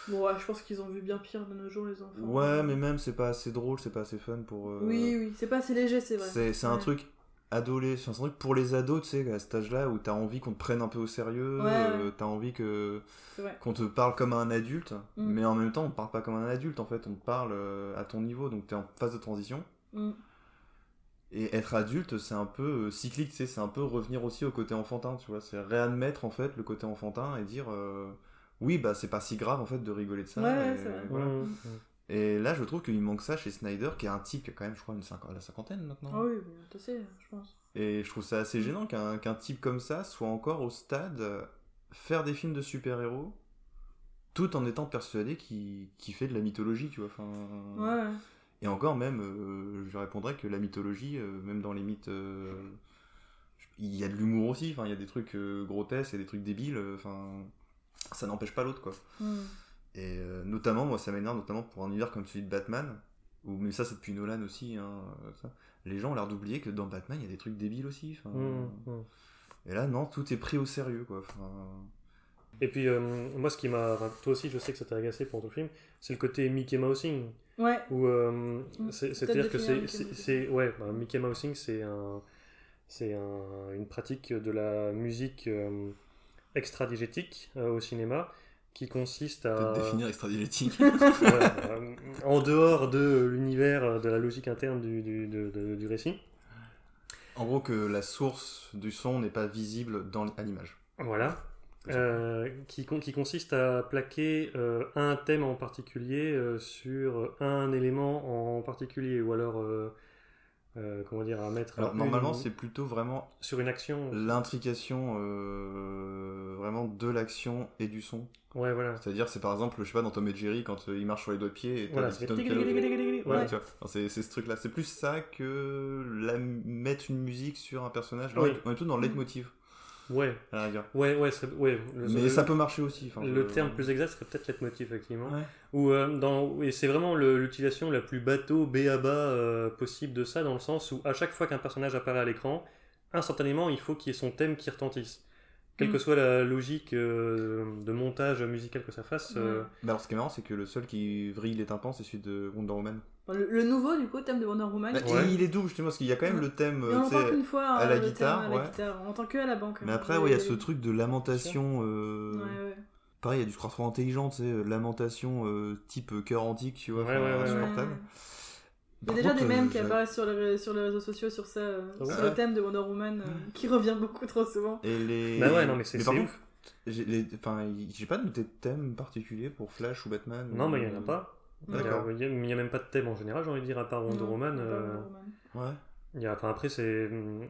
Bon, ouais, je pense qu'ils ont vu bien pire de nos jours, les enfants. Ouais, mais même, c'est pas assez drôle, c'est pas assez fun pour. euh, Oui, oui, c'est pas assez léger, c'est vrai. C'est c'est un truc adolescent, c'est un truc pour les ados, tu sais, à cet âge-là où t'as envie qu'on te prenne un peu au sérieux, Ouais, euh, t'as envie que qu'on te parle comme un adulte, Mm. mais en même temps on te parle pas comme un adulte en fait, on te parle euh, à ton niveau, donc t'es en phase de transition. Mm. Et être adulte, c'est un peu euh, cyclique, tu sais, c'est un peu revenir aussi au côté enfantin, tu vois, c'est réadmettre en fait le côté enfantin et dire euh, oui, bah c'est pas si grave en fait de rigoler de ça. Ouais, et, c'est vrai. voilà. Mmh. Et là, je trouve qu'il manque ça chez Snyder, qui est un type qui a quand même, je crois, une cinquantaine, la cinquantaine maintenant. Ah oui, oui, tu sais, je pense. Et je trouve ça Mm. assez gênant qu'un qu'un type comme ça soit encore au stade euh, faire des films de super-héros tout en étant persuadé qu'il qu'il fait de la mythologie, tu vois. Enfin, Ouais. Et encore même, euh, je répondrais que la mythologie, euh, même dans les mythes, euh, il y a de l'humour aussi. Enfin, il y a des trucs euh, grotesques et des trucs débiles. euh, Enfin, ça n'empêche pas l'autre, quoi. Mm. Et euh, notamment, moi, ça m'énerve notamment pour un univers comme celui de Batman, ou mais ça, c'est depuis Nolan aussi. Hein, ça. Les gens ont l'air d'oublier que dans Batman, il y a des trucs débiles aussi. Mmh, mmh. Et là, non, tout est pris au sérieux, quoi. Et puis, euh, moi, ce qui m'a. enfin, Toi aussi, je sais que ça t'a agacé pour ton film, c'est le côté Mickey Mousing. Ouais. Où, euh, Mm. Peut-être C'est-à-dire que c'est. Ouais, bah, Mickey Mousing, c'est un. C'est un- une pratique de la musique euh, extradigétique euh, au cinéma qui consiste à. définir extradigétique. Euh, en dehors de l'univers, de la logique interne du, du, du récit. en gros, que la source du son n'est pas visible dans à l'image. Voilà. Euh, qui, qui consiste à plaquer euh, un thème en particulier euh, sur un élément en particulier, ou alors, euh, euh, comment dire, à mettre Alors, normalement, c'est plutôt vraiment sur une action. l'intrication euh, vraiment de l'action et du son. Ouais, voilà. C'est-à-dire, c'est par exemple, je sais pas, dans Tom et Jerry, quand euh, il marche sur les doigts de pied et Voilà, c'est ce truc-là. C'est plus ça que la, mettre une musique sur un personnage. Là, Oui. On est tout dans le leitmotiv, Ouais, à la ouais, ouais. ouais le, Mais le- ça peut marcher aussi. Le terme plus exact serait peut-être leitmotiv, effectivement. Ouais. Ou euh, dans, et c'est vraiment l'utilisation la plus bateau, béaba euh, possible de ça, dans le sens où à chaque fois qu'un personnage apparaît à l'écran, instantanément, il faut qu'il y ait son thème qui retentisse. Quelle Mm. que soit la logique euh, de montage musical que ça fasse. euh, Bah alors, ce qui est marrant, c'est que le seul qui vrille les tympans, c'est celui de Wonder Woman. Le, le nouveau, du coup, thème de Wonder Woman. Bah, Ouais. Il est double, justement, parce qu'il y a quand même Ouais. le thème. Euh, on tu entend sais, qu'une fois à la le thème guitare, à la ouais. guitare. On entend que à la banque. Mais hein. après, Les- ouais, il y a ce truc de lamentation. euh. Pareil, il y a du trop intelligent, tu sais, lamentation euh, type cœur antique, tu vois, Ouais, enfin, ouais, ouais, insupportable. Ouais. Il y a déjà contre, des mèmes euh, qui apparaissent sur les, sur les réseaux sociaux sur ça, euh, Ah ouais sur le thème de Wonder Woman, euh, qui revient beaucoup trop souvent. Et les... Bah ouais, non, mais c'est- contre, j'ai les- enfin, pas noté de thème particulier pour Flash ou Batman. Non, ou- mais il n'y en a pas. D'accord. Il n'y a, il y a même pas de thème en général, j'ai envie de dire, à part Wonder Non, Woman. pas euh, Wonder Woman. Ouais. Il y a, enfin, après, c'est hum,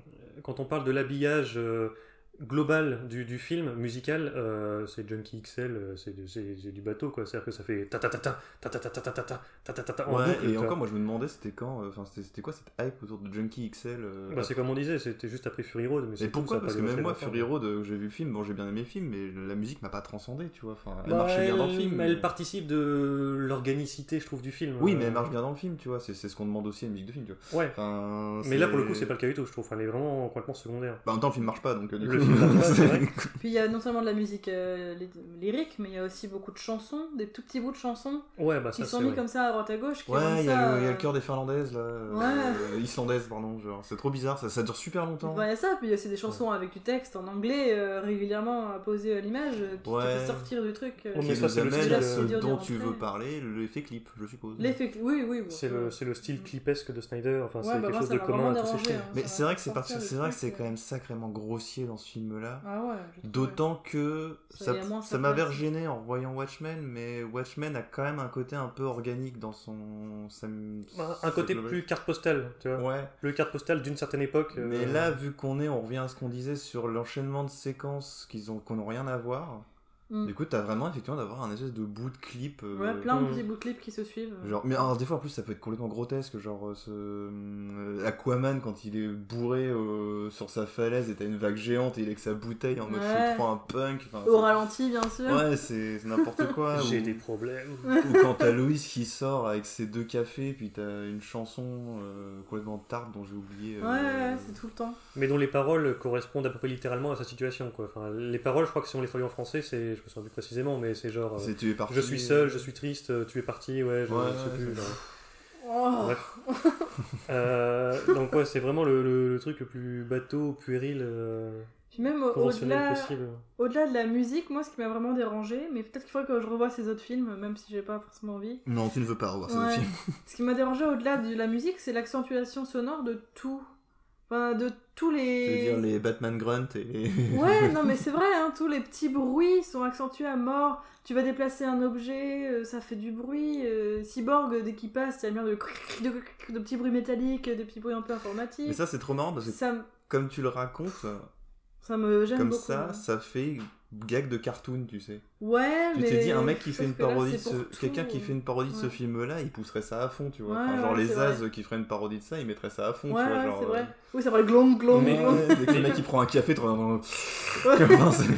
quand on parle de l'habillage euh, global du, du film musical, euh, c'est Junkie XL, euh, c'est du, du bateau quoi. C'est-à-dire que ça fait ta ta ta ta ta ta ta ta ta ta ta ta ta Ouais, boucle, et encore, moi je me demandais c'était quand, euh, enfin c'était c'était quoi cette hype autour de Junkie XL euh, Bah, c'est comme on disait, c'était juste après Fury Road. Mais tout, pourquoi Parce que même moi. Fury Road, euh, j'ai vu le film, bon j'ai bien aimé le film, mais la musique m'a pas transcendé, tu vois. Enfin, elle Bah, marchait bien dans le elle- film. Elle mais- participe de l'organicité, je trouve, du film. Oui, Euh, mais elle marche bien dans le film, tu vois. C'est ce qu'on demande aussi à une musique de film, tu vois. Ouais. Enfin, Mais là, pour le coup, c'est pas le cas du tout, je trouve. Elle est vraiment complètement secondaire. Bah, en même temps, le film marche pas, donc film. Puis il y a non seulement de la musique euh, ly- lyrique, mais il y a aussi beaucoup de chansons, des tout petits bouts de chansons Ouais, bah qui ça, sont mis vrai. comme ça à droite à gauche. Qui Ouais, il y, a ça, le- il y a euh, le cœur des Finlandaises, là. Ouais. euh, Islandaises, pardon. Genre, c'est trop bizarre, ça, ça dure super longtemps. bah, Il y a ça, puis il y a aussi des chansons avec du texte en anglais euh, régulièrement posé à l'image euh, qui Ouais. te fait sortir du truc. euh, Oh, Qui nous ça, c'est le amène style, à euh, ce dont tu veux parler, l'effet clip, je suppose. L'effet, oui, oui. C'est le, style clipesque de Snyder, enfin c'est bah, quelque chose de commun à tous ces films. hein. Mais c'est vrai que c'est quand même sacrément grossier dans ce film-là. Ah ouais. D'autant que Ça, m'avait gêné en voyant Watchmen, mais Watchmen a quand même un côté un peu organique dans son. Bah, Un côté plus carte postale, tu vois. Ouais. Plus carte postale d'une certaine époque. euh, Mais là, vu qu'on est, on revient à ce qu'on disait sur l'enchaînement de séquences qu'ils ont, qu'on n'ont rien à voir. Mm. Du coup, t'as vraiment effectivement d'avoir un espèce de bout de clip. euh, Ouais, plein de Mm. petits bouts de clips qui se suivent. Genre, mais alors, des fois en plus ça peut être complètement grotesque, genre euh, ce euh, Aquaman quand il est bourré euh, sur sa falaise et t'as une vague géante et il est avec sa bouteille en mode je Ouais. suis trop un punk. enfin, Au ralenti, bien sûr. Ouais, c'est n'importe quoi. J'ai ou, des problèmes. ou quand t'as Loïs qui sort avec ses deux cafés, puis t'as une chanson euh, complètement tarte dont j'ai oublié. euh, ouais, c'est tout le temps. Mais dont les paroles correspondent à peu près littéralement à sa situation. Quoi. Enfin, les paroles, je crois que si on les traduit en français, c'est, je me souviens plus précisément, mais c'est genre. euh, c'est tu es parti. je suis seul, je suis triste, euh, tu es parti, ouais, je Ouais, sais ouais, plus. Oh. Bref. Euh, donc ouais, c'est vraiment le, le- le truc le plus bateau, puéril, euh, Puis même au-delà possible. au-delà de la musique, moi, ce qui m'a vraiment dérangé, mais peut-être qu'il faudrait que je revoie ces autres films, même si j'ai pas forcément envie. Non, tu ne veux pas revoir Ouais. ce film. Ce qui m'a dérangé au-delà de la musique, c'est l'accentuation sonore de tout. Enfin, de tous les. Tu veux dire les Batman Grunt et les. Ouais, non mais c'est vrai, hein, tous les petits bruits sont accentués à mort. Tu vas déplacer un objet, euh, ça fait du bruit. euh, Cyborg, dès qu'il passe, il y a bien de, de, de petits bruits métalliques, des petits bruits un peu informatiques. Mais ça, c'est trop marrant parce que ça, comme tu le racontes, ça me gêne comme beaucoup. ça, hein. ça fait gag de cartoon, tu sais. Ouais, Tu mais. te dis, un mec qui fait une parodie ce... Quelqu'un qui fait une parodie de ce film-là, il pousserait ça à fond, tu vois. Ouais, Enfin, genre ouais, les As vrai. qui feraient une parodie de ça, ils mettraient ça à fond, Ouais, tu vois. ouais, genre, c'est euh, vrai. Oui, c'est vrai, glong, glong, Mais- glong. Ouais, dès que le mec il prend un café, tu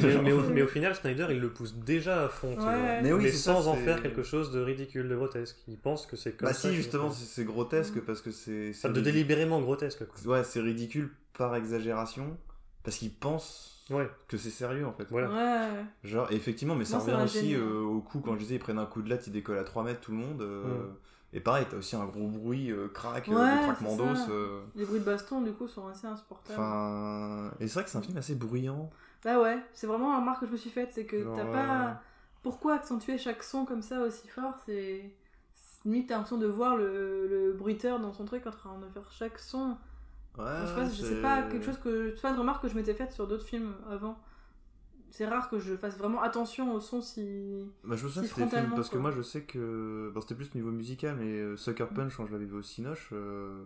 Mais, mais au, mais au final, Snyder, il le pousse déjà à fond, tu vois. Mais oui, mais c'est ça, sans en c'est- faire quelque chose de ridicule, de grotesque. Il pense que c'est comme Bah ça. si, qu'il justement, c'est grotesque parce que c'est... de délibérément grotesque. Quoi. Ouais, c'est ridicule par exagération, parce qu'il pense Ouais, que c'est sérieux, en fait. voilà. Ouais. Genre, et effectivement, mais ça ça revient aussi gêné. euh, au coup, quand je disais, ils prennent un coup de latte, ils décollent à 3 mètres, tout le monde. euh, Mm. Et pareil, t'as aussi un gros bruit, euh, crack, euh, Ouais, c'est d'os. euh, Les bruits de baston, du coup, sont assez insupportables. Enfin... Et c'est vrai que c'est un film assez bruyant. Bah ouais, c'est vraiment la remarque que je me suis faite, c'est que t'as euh, pas... Pourquoi accentuer chaque son comme ça aussi fort C'est... c'est- Limite, t'as l'impression de voir le, le bruiteur dans son truc en train de faire chaque son. Ouais, je, sais pas, je sais pas, quelque chose que... C'est pas une remarque que je m'étais faite sur d'autres films avant. C'est rare que je fasse vraiment attention au son si... Bah, je me souviens si que c'était parce que moi je sais que. Bon, c'était plus au niveau musical, mais euh, Sucker Punch, quand je l'avais vu au Cinoche, euh,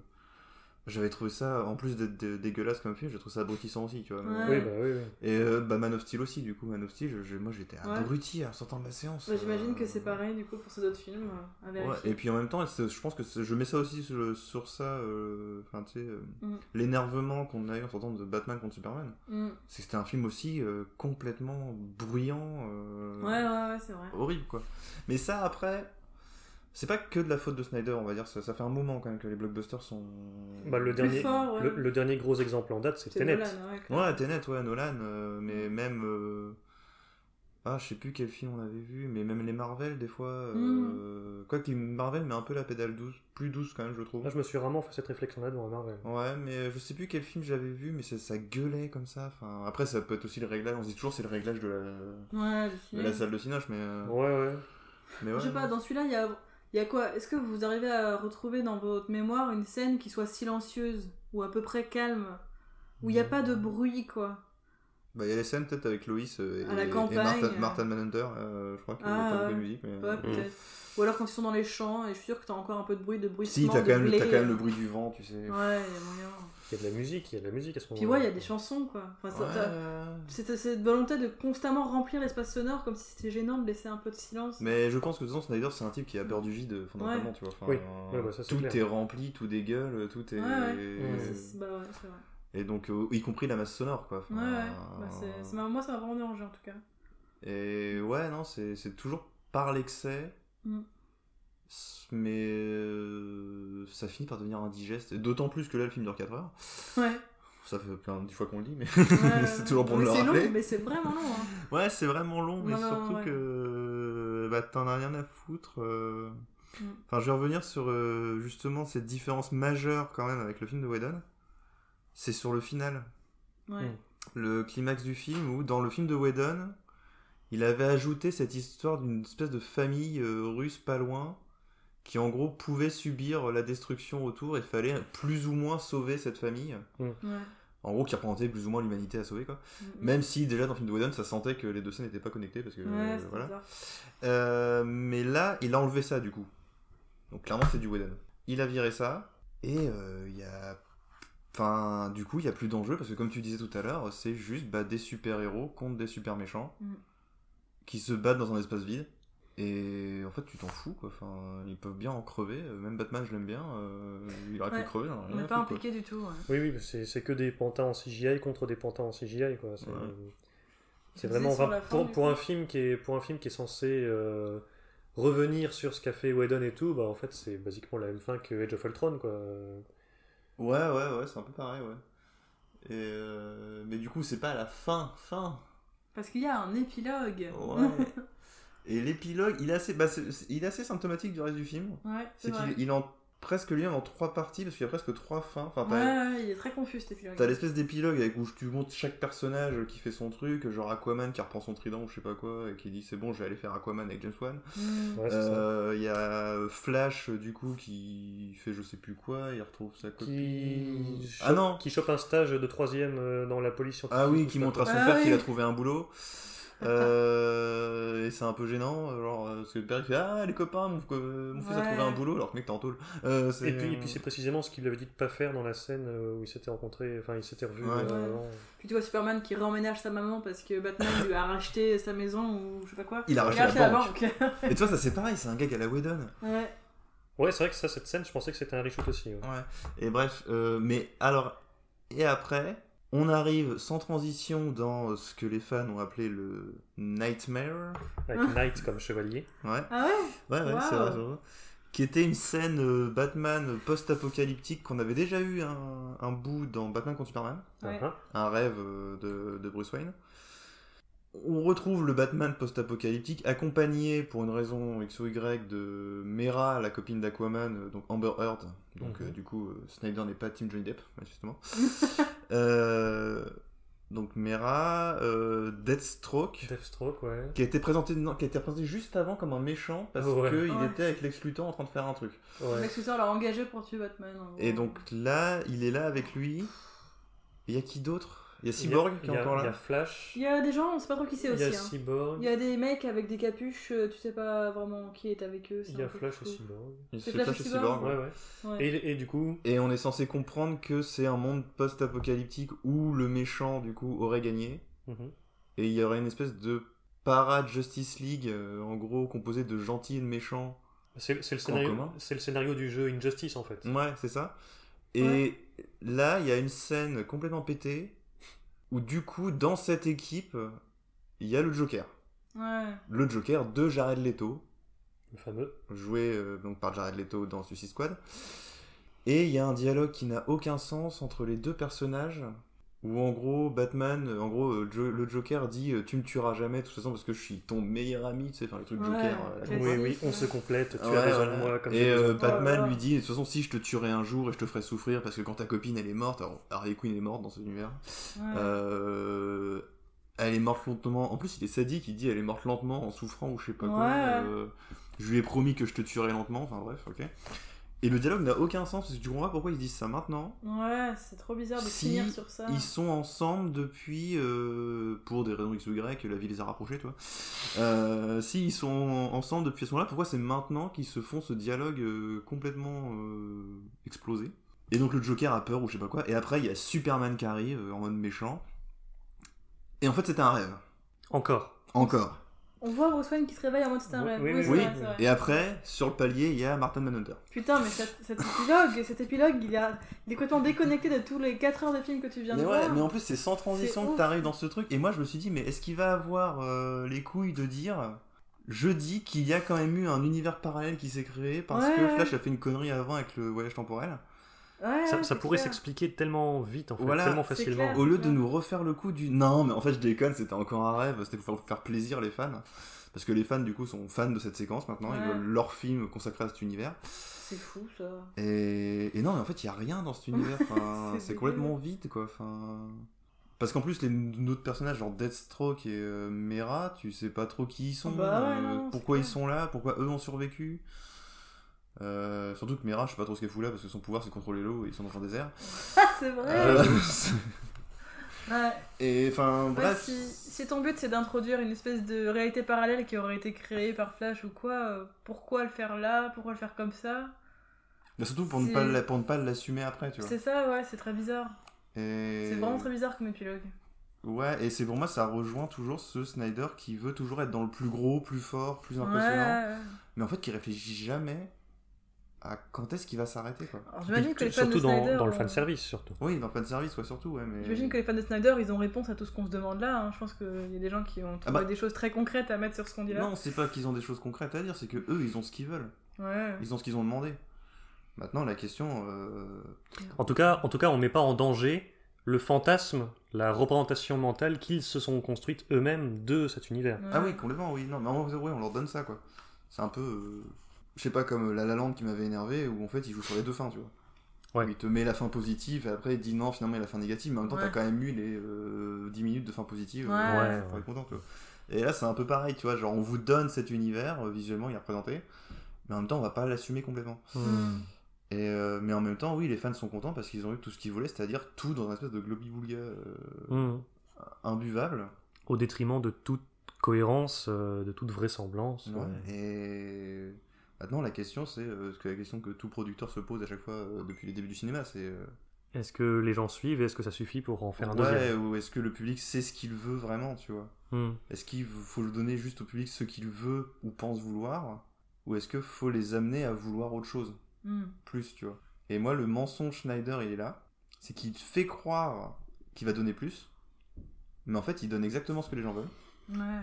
j'avais trouvé ça, en plus d'être dé- dégueulasse comme film, j'ai trouvé ça abrutissant aussi, tu vois. Ouais. Oui, bah oui, oui. Et euh, bah, Man of Steel aussi, du coup, Man of Steel, je- je- moi j'étais Ouais. abruti en sortant de la séance. Bah, J'imagine euh, que c'est pareil, du coup, pour ces autres films, euh, à Ouais, vérifier. et puis en même temps, je pense que je mets ça aussi sur, sur ça, euh, enfin tu sais, euh, Mm. l'énervement qu'on a eu en sortant de Batman contre Superman. Mm. C'est que c'était un film aussi euh, complètement bruyant. euh, Ouais, ouais, ouais, c'est vrai. horrible quoi. Mais ça après, c'est pas que de la faute de Snyder, on va dire. Ça, ça fait un moment quand même que les blockbusters sont. Bah, le, Plus dernier, fort, ouais. le, le dernier gros exemple en date, c'est Tenet. Nolan, ouais. Ouais, Tenet, ouais, Nolan, euh, mais même. euh, Ah, je sais plus quel film on avait vu, mais même les Marvel, des fois. euh, Quoi que les Marvel met un peu la pédale douce, plus douce quand même, je trouve. Là, je me suis rarement fait cette réflexion-là devant Marvel. Ouais, mais je sais plus quel film j'avais vu, mais ça, ça gueulait comme ça. Enfin, après, ça peut être aussi le réglage. On se dit toujours c'est le réglage de la, Ouais, le de ciné. la salle de cinoche, mais. euh, Ouais, ouais. mais ouais. Je sais pas, dans celui-là, il y a, il y a quoi? Est-ce que vous arrivez à retrouver dans votre mémoire une scène qui soit silencieuse ou à peu près calme? Où il n'y a pas de bruit, quoi Bah, il y a les scènes peut-être avec Loïs euh, et, À la et campagne, Martha, euh. Martha Manhunter. euh, je crois qu'il n'y a Ah, pas beaucoup de musique. Mais... Ouais, peut-être. Ou alors quand ils sont dans les champs, et je suis sûre que t'as encore un peu de bruit, de bruit Si, t'as quand, même, quand même le bruit du vent, tu sais. Ouais, il y a moyen. Il y a de la musique, il y a de la musique à ce Puis moment-là. ouais, il y a des chansons, quoi. Enfin, Ouais. c'est cette volonté de constamment remplir l'espace sonore comme si c'était gênant de laisser un peu de silence. Mais je pense que de toute façon, Snyder, c'est un type qui a peur du vide, fondamentalement, Ouais. tu vois. Enfin, Oui. Ouais, bah, ça, tout clair. est rempli, tout dégueule, tout est. Ouais, ouais. Ouais, C'est- Bah ouais, c'est vrai. Et donc, euh, y compris la masse sonore, quoi. Enfin, Ouais, ouais. Bah, c'est- c'est moi, ça m'a vraiment dérangé en tout cas. Et ouais, non, c'est c'est toujours par l'excès. Mm. Mais euh, ça finit par devenir indigeste. D'autant plus que là, le film dure 4 heures. Ouais. Ça fait plein de fois qu'on le dit, mais Ouais, c'est toujours bon de le c'est rappeler. long, mais c'est vraiment long. Hein. Ouais, c'est vraiment long, mais Non, non, surtout ouais. que bah, t'en as rien à foutre. euh. Mm. Enfin, je vais revenir sur euh, justement cette différence majeure quand même avec le film de Whedon. C'est sur le final. Ouais. Mm. Le climax du film où, dans le film de Whedon, il avait ajouté cette histoire d'une espèce de famille euh, russe pas loin qui en gros pouvait subir la destruction autour et fallait plus ou moins sauver cette famille. Ouais. En gros, qui représentait plus ou moins l'humanité à sauver quoi. Mm. Même si déjà dans le film de Whedon, ça sentait que les deux scènes n'étaient pas connectées parce que Ouais, euh, voilà. Euh, mais là, il a enlevé ça du coup. Donc clairement, c'est du Whedon. Il a viré ça et euh, il y a, enfin, du coup, il y a plus d'enjeu parce que comme tu disais tout à l'heure, c'est juste bah, des super héros contre des super méchants Mm. qui se battent dans un espace vide. Et en fait, tu t'en fous, quoi. Enfin, ils peuvent bien en crever. Même Batman, je l'aime bien. euh, il aurait Ouais, pu crever. ai On n'est pas impliqué du tout. ouais. Oui, oui, c'est que des pantins en CGI contre des pantins en CGI, quoi. C'est Ouais. vraiment fin, pour, un film qui est pour un film qui est censé euh, revenir sur ce qu'a fait Whedon et tout. Bah en fait, c'est basiquement la même fin que Age of Ultron, quoi. Ouais, ouais, ouais, c'est un peu pareil, ouais. Et euh, Mais du coup, c'est pas la fin, fin. Parce qu'il y a un épilogue. Ouais. Et l'épilogue, il est assez, bah, il est assez symptomatique du reste du film. Ouais, c'est qu'il il en presque lié en trois parties parce qu'il y a presque trois fins. Enfin, Ouais, il est très confus cet épilogue. T'as l'espèce d'épilogue avec où tu montres chaque personnage qui fait son truc, genre Aquaman qui reprend son trident ou je sais pas quoi, et qui dit c'est bon, je vais aller faire Aquaman avec James Wan. Mm. Ouais, ça. Euh, Il y a Flash du coup qui fait je sais plus quoi, il retrouve sa copine. Qui Ah non qui chope un stage de troisième euh, dans la police scientifique. Ah oui, ou qui montre à son. Ah père oui. qu'il a trouvé un boulot. Euh, et c'est un peu gênant, genre, euh, parce que le père il fait Ah, les copains, mon, euh, mon fils a trouvé un boulot, alors que mec t'es en tôle. Euh, Et puis, et puis c'est précisément ce qu'il lui avait dit de pas faire dans la scène où ils s'étaient rencontrés, enfin ils s'étaient revus Ouais. euh, Ouais. Puis tu vois Superman qui remménage sa maman parce que Batman lui a racheté sa maison ou je sais pas quoi. Il a racheté racheté la la banque. banque. Et toi, ça c'est pareil, c'est un gag à la Whedon. ouais. Ouais, c'est vrai que ça, cette scène, je pensais que c'était un reshoot aussi. ouais. Ouais. Et bref, euh, mais alors, et après, on arrive sans transition dans ce que les fans ont appelé le Nightmare. Avec Knight comme chevalier. Ouais, Ah ouais? Ouais, ouais, Wow. c'est vrai. Qui était une scène euh, Batman post-apocalyptique qu'on avait déjà eu un, un bout dans Batman contre Superman, Ouais. Hein un rêve euh, de, de Bruce Wayne. On retrouve le Batman post-apocalyptique accompagné pour une raison X ou Y de Mera, la copine d'Aquaman, euh, donc Amber Heard. Donc Mhm. euh, du coup, euh, Snyder n'est pas Team Johnny Depp, manifestement. Euh, donc Mera, euh, Deathstroke, Deathstroke, ouais. qui a été présenté non, qui a été présenté juste avant comme un méchant parce Ouais. qu'il Ouais. était avec Lex Luthor en train de faire un truc. Lex Luthor l'a engagé pour tuer Batman. en gros. Et donc là, il est là avec lui. Il y a qui d'autre? Il y a Cyborg qui il y est a- encore Il y a là. Flash. Il y a des gens, on sait pas trop qui c'est Il y a aussi. hein. Cyborg. Il y a des mecs avec des capuches, euh, tu sais pas vraiment qui est avec eux. Il y a Flash et. Cyborg. Il y a C'est Flash Flash et Cyborg. Cyborg. Ouais, ouais. ouais. Ouais. Et, et du coup, Et on est censé comprendre que c'est un monde post-apocalyptique où le méchant du coup aurait gagné. mhm. Et il y aurait une espèce de para-Justice League, euh, en gros, composé de gentils et de méchants. c'est le, le scénario du jeu Injustice en fait. Ouais, c'est ça. Et là, il y a une scène complètement pétée où du coup, dans cette équipe, il y a le Joker. Ouais. Le Joker de Jared Leto, Le fameux. joué euh, donc par Jared Leto dans Suicide Squad. Et il y a un dialogue qui n'a aucun sens entre les deux personnages. Où en gros, Batman, euh, en gros, euh, le Joker dit euh, Tu me tueras jamais, de toute façon, parce que je suis ton meilleur ami, tu sais, enfin, le truc Ouais, Joker. euh. Oui, oui, on se complète. Tu Ouais, as besoin de moi comme Et euh. Batman Oh lui dit, de toute façon, si je te tuerai un jour et je te ferai souffrir, parce que quand ta copine elle est morte, alors Harley Quinn est morte dans cet univers, ouais. euh, elle est morte lentement. En plus, il est sadique, il dit elle est morte lentement en souffrant ou je sais pas quoi. Euh, je lui ai promis que je te tuerai lentement, enfin bref, ok. Et le dialogue n'a aucun sens, parce que tu comprends pas pourquoi ils disent ça maintenant. Ouais, c'est trop bizarre de Si finir sur ça. Ils sont ensemble depuis, euh, pour des raisons X ou Y, la vie les a rapprochés, toi. Euh, si ils sont ensemble depuis ce moment-là, pourquoi c'est maintenant qu'ils se font ce dialogue euh, complètement euh, explosé? Et donc le Joker a peur ou je sais pas quoi, et après il y a Superman qui arrive euh, en mode méchant. Et en fait c'était un rêve. Encore. Encore. On voit Bruce Wayne qui se réveille en mode c'est un Oui, rêve. oui, Oui, et après, sur le palier, il y a Martin Manhunter. Putain, mais cet, cet épilogue, cet épilogue, il, a, il est complètement déconnecté de tous les 4 heures de film que tu viens Mais de ouais, voir. mais en plus c'est sans transition que t'arrives dans ce truc. Et moi je me suis dit, mais est-ce qu'il va avoir euh, les couilles de dire Je dis qu'il y a quand même eu un univers parallèle qui s'est créé parce Ouais, que ouais. Flash a fait une connerie avant avec le voyage temporel. Ouais, Ça, ouais, ça c'est pourrait s'expliquer tellement vite, en fait, Voilà, tellement facilement. clair. Au lieu de nous refaire le coup du non, mais en fait je déconne, c'était encore un rêve, c'était pour faire plaisir les fans. Parce que les fans du coup sont fans de cette séquence maintenant, ils veulent leur film consacré à cet univers. C'est fou ça. Et, et non, mais en fait, il y a rien dans cet univers. Enfin, C'est complètement vide, quoi. Enfin... Parce qu'en plus, les autres personnages, genre Deathstroke et euh, Mera, tu sais pas trop qui ils sont, Bah euh, non, pourquoi ils sont là, pourquoi eux ont survécu. Euh, surtout que Mera, je sais pas trop ce qu'elle fout là, parce que son pouvoir c'est de contrôler l'eau et ils sont dans un désert. Ah, c'est vrai Euh, Ouais. et enfin, Ouais, bref. si, si ton but c'est d'introduire une espèce de réalité parallèle qui aurait été créée par Flash ou quoi, euh, pourquoi le faire là? Pourquoi le faire comme ça? Mais surtout pour ne, pas, pour ne pas l'assumer après, tu vois. C'est ça, ouais, c'est très bizarre. Et... C'est vraiment très bizarre comme épilogue. Ouais, et c'est pour moi, ça rejoint toujours ce Snyder qui veut toujours être dans le plus gros, plus fort, plus impressionnant. Ouais. Mais en fait, qui réfléchit jamais à quand est-ce qu'il va s'arrêter, quoi. Alors, j'imagine que les fans Surtout de dans, Snyder, dans le euh, fan service, surtout. Oui, dans plein de service, quoi, surtout, ouais, mais... J'imagine que les fans de Snyder, ils ont réponse à tout ce qu'on se demande là. hein. Je pense qu'il y a des gens qui ont trouvé bah. des choses très concrètes à mettre sur ce qu'on dit là. Non, c'est pas qu'ils ont des choses concrètes à dire, c'est que eux, ils ont ce qu'ils veulent. Ouais. Ils ont ce qu'ils ont demandé. Maintenant, la question... euh, En tout cas, en tout cas on met pas en danger le fantasme, la représentation mentale qu'ils se sont construites eux-mêmes de cet univers. Ah oui, complètement, oui. Non, mais en vrai, on leur donne ça, quoi. C'est un peu... euh, Je sais pas, comme La La Land qui m'avait énervé, où en fait, il joue sur les deux fins, tu vois. Ouais. Il te met la fin positive, et après, il dit non, finalement, il y a la fin négative, mais en même temps, Ouais. t'as quand même eu les euh, 10 minutes de fin positive. Ouais. euh, Ouais, ouais. être content, tu vois. Et là, c'est un peu pareil, tu vois. Genre, on vous donne cet univers, euh, visuellement, il est représenté, mais en même temps, on va pas l'assumer complètement. Hmm. Et, euh, mais en même temps, oui, les fans sont contents parce qu'ils ont eu tout ce qu'ils voulaient, c'est-à-dire tout dans une espèce de globi-boulga euh, Mhm. imbuvable. Au détriment de toute cohérence, euh, de toute vraisemblance. Ouais. ouais. Et maintenant, la question, c'est euh, ce que la question que tout producteur se pose à chaque fois euh, depuis les débuts du cinéma, c'est euh, Est-ce que les gens suivent et est-ce que ça suffit pour en faire un ouais, deuxième? ou est-ce que le public sait ce qu'il veut vraiment, tu vois? Mhm. Est-ce qu'il faut le donner juste au public ce qu'il veut ou pense vouloir, ou est-ce que faut les amener à vouloir autre chose? Hmm. plus, tu vois. Et moi, le mensonge Schneider, il est là. C'est qu'il te fait croire qu'il va donner plus, mais en fait, il donne exactement ce que les gens veulent. Ouais.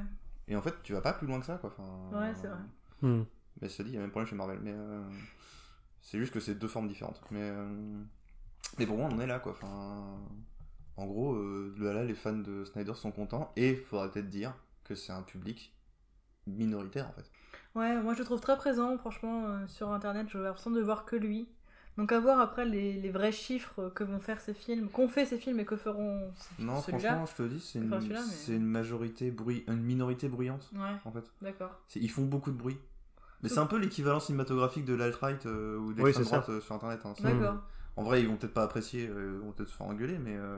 Et en fait, tu vas pas plus loin que ça, quoi. Enfin, Ouais, c'est vrai. Mhm. Mais ça dit, il y a même problème chez Marvel. Mais euh, c'est juste que c'est deux formes différentes. Mais, euh, mais pour moi, on en est là, quoi. Enfin, en gros, euh, là, les fans de Snyder sont contents. Et il faudrait peut-être dire que c'est un public minoritaire, en fait. Ouais, moi je le trouve très présent, franchement, euh, sur internet, j'ai l'impression de voir que lui. Donc à voir après les, les vrais chiffres que vont faire ces films, qu'ont fait ces films et que feront c- Non, franchement, je te dis, c'est une, mais- une majorité bruit, une minorité bruyante, Ouais, en fait. d'accord. Ils font beaucoup de bruit. Mais c'est un peu l'équivalent cinématographique de l'alt-right euh, ou de Oui, l'extrême c'est ça. droite euh, sur internet. hein. D'accord. En vrai, ils vont peut-être pas apprécier, euh, ils vont peut-être se faire engueuler, mais euh,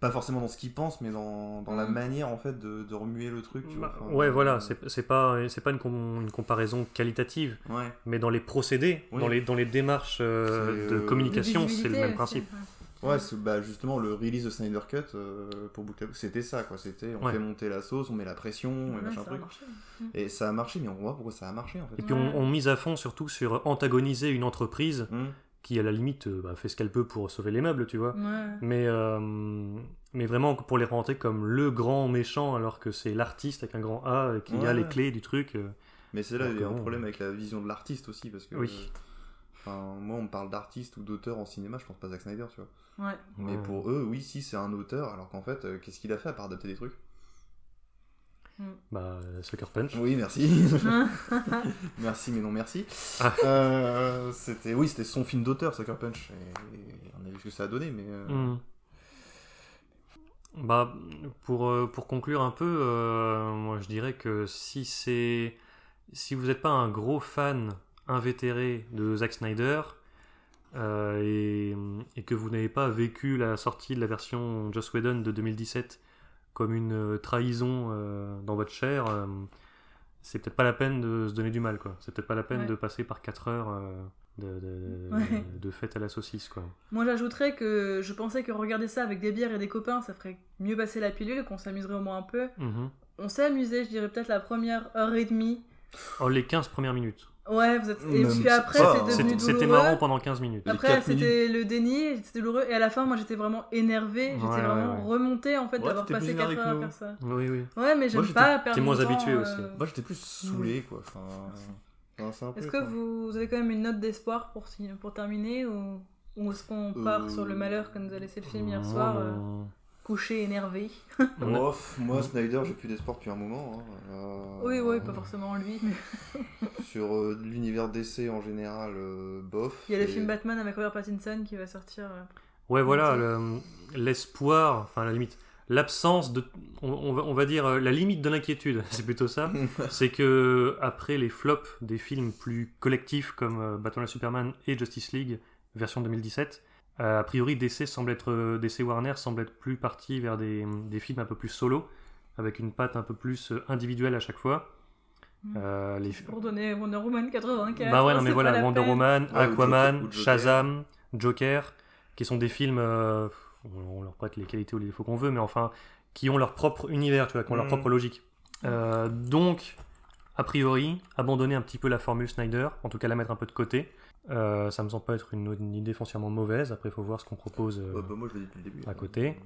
pas forcément dans ce qu'ils pensent, mais dans, dans la Mm. manière en fait de, de remuer le truc. Tu vois. Bah, Enfin, ouais, euh, voilà, c'est pas, c'est pas une, com- une comparaison qualitative, Ouais. mais dans les procédés, Oui. dans, les, dans les démarches euh, de euh, communication, c'est le même aussi, principe. Ouais. Bah, justement, le release de Snyder Cut euh, pour Book c'était ça, quoi. C'était on Ouais. fait monter la sauce, on met la pression, et machin truc. Et ça a marché, mais on voit pourquoi ça a marché en fait. Et puis on, on mise à fond surtout sur antagoniser une entreprise Mm. qui, à la limite, euh, bah, fait ce qu'elle peut pour sauver les meubles, tu vois. Ouais. Mais, euh, mais vraiment pour les rentrer comme le grand méchant, alors que c'est l'artiste avec un grand A y a les clés du truc. Mais c'est là il y a un problème avec la vision de l'artiste aussi, parce que. Oui. euh, Enfin, moi, on me parle d'artiste ou d'auteur en cinéma, je pense pas à Zack Snyder, tu vois. Ouais. Mais Ouais. pour eux, oui, si c'est un auteur, alors qu'en fait, euh, qu'est-ce qu'il a fait à part adapter des trucs? Bah, euh, Sucker Punch. Oui, merci. merci, mais non merci. Ah. Euh, c'était, oui, c'était son film d'auteur, Sucker Punch. Et, on a vu ce que ça a donné, mais. euh, Hmm. Bah, pour, pour conclure un peu, euh, moi je dirais que si c'est si vous n'êtes pas un gros fan invétéré de Zack Snyder euh, et, et que vous n'avez pas vécu la sortie de la version Joss Whedon de 2017 comme une euh, trahison euh, dans votre chair, euh, c'est peut-être pas la peine de se donner du mal, quoi. C'est peut-être pas la peine Ouais. de passer par 4 heures de, de, Ouais. de fête à la saucisse, quoi. Moi j'ajouterais que je pensais que regarder ça avec des bières et des copains, ça ferait mieux passer la pilule, qu'on s'amuserait au moins un peu. Mhm. On s'est amusé, je dirais peut-être la première heure et demie. Oh, les 15 premières minutes. Ouais, vous êtes... et puis après c'est devenu C'était douloureux. c'était marrant pendant 15 minutes. Après, c'était le déni, c'était douloureux. Et à la fin, moi, j'étais vraiment énervée. J'étais Ouais, vraiment ouais. remontée, en fait, Ouais, d'avoir passé plus 4 énervé heures à faire ça. Oui, oui. Ouais, mais j'aime pas perdre t'es moins habitué euh, aussi. Moi, j'étais plus saoulé, quoi. Enfin, enfin, Est-ce que vous, vous avez quand même une note d'espoir pour, pour terminer ou, ou est-ce qu'on part Euh, sur le malheur que nous a laissé le film hier soir, euh, couché, énervé Ouf, moi, Snyder, j'ai plus d'espoir depuis un moment. hein. Euh, Oui, oui, pas forcément lui, mais Sur euh, l'univers DC en général, euh, bof. il y a le film Batman avec Robert Pattinson qui va sortir. euh. Ouais, voilà, le- l'espoir, enfin la limite, l'absence de, on, on va, on va dire la limite de l'inquiétude, c'est plutôt ça. c'est que après les flops des films plus collectifs comme euh, Batman et Superman et Justice League version 2017, euh, a priori DC semble être, euh, DC Warner semble être plus parti vers des, des films un peu plus solo, avec une patte un peu plus euh, individuelle à chaque fois. Mm. Euh, les, Pour donner Wonder Woman 84. Bah ouais, non, mais voilà, Wonder peine. Woman, Ouais, ou Aquaman, Joker- ou Joker. Shazam, Joker, qui sont des films. euh, on leur prête les qualités ou les défauts qu'on veut, mais enfin, qui ont leur propre univers, tu vois, qui ont leur Mhm. propre logique. Euh, donc, a priori, abandonner un petit peu la formule Snyder, en tout cas la mettre un peu de côté. Euh, ça me semble pas être une, une idée foncièrement mauvaise. Après, il faut voir ce qu'on propose. euh, bah, moi, je l'ai dit depuis le début. à côté.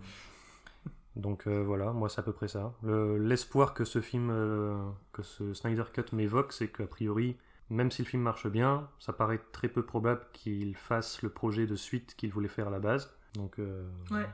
Donc euh, voilà, moi c'est à peu près ça. Le- L'espoir que ce film, euh, que ce Snyder Cut m'évoque, c'est qu'a priori, même si le film marche bien, ça paraît très peu probable qu'il fasse le projet de suite qu'il voulait faire à la base. Donc euh, Ouais.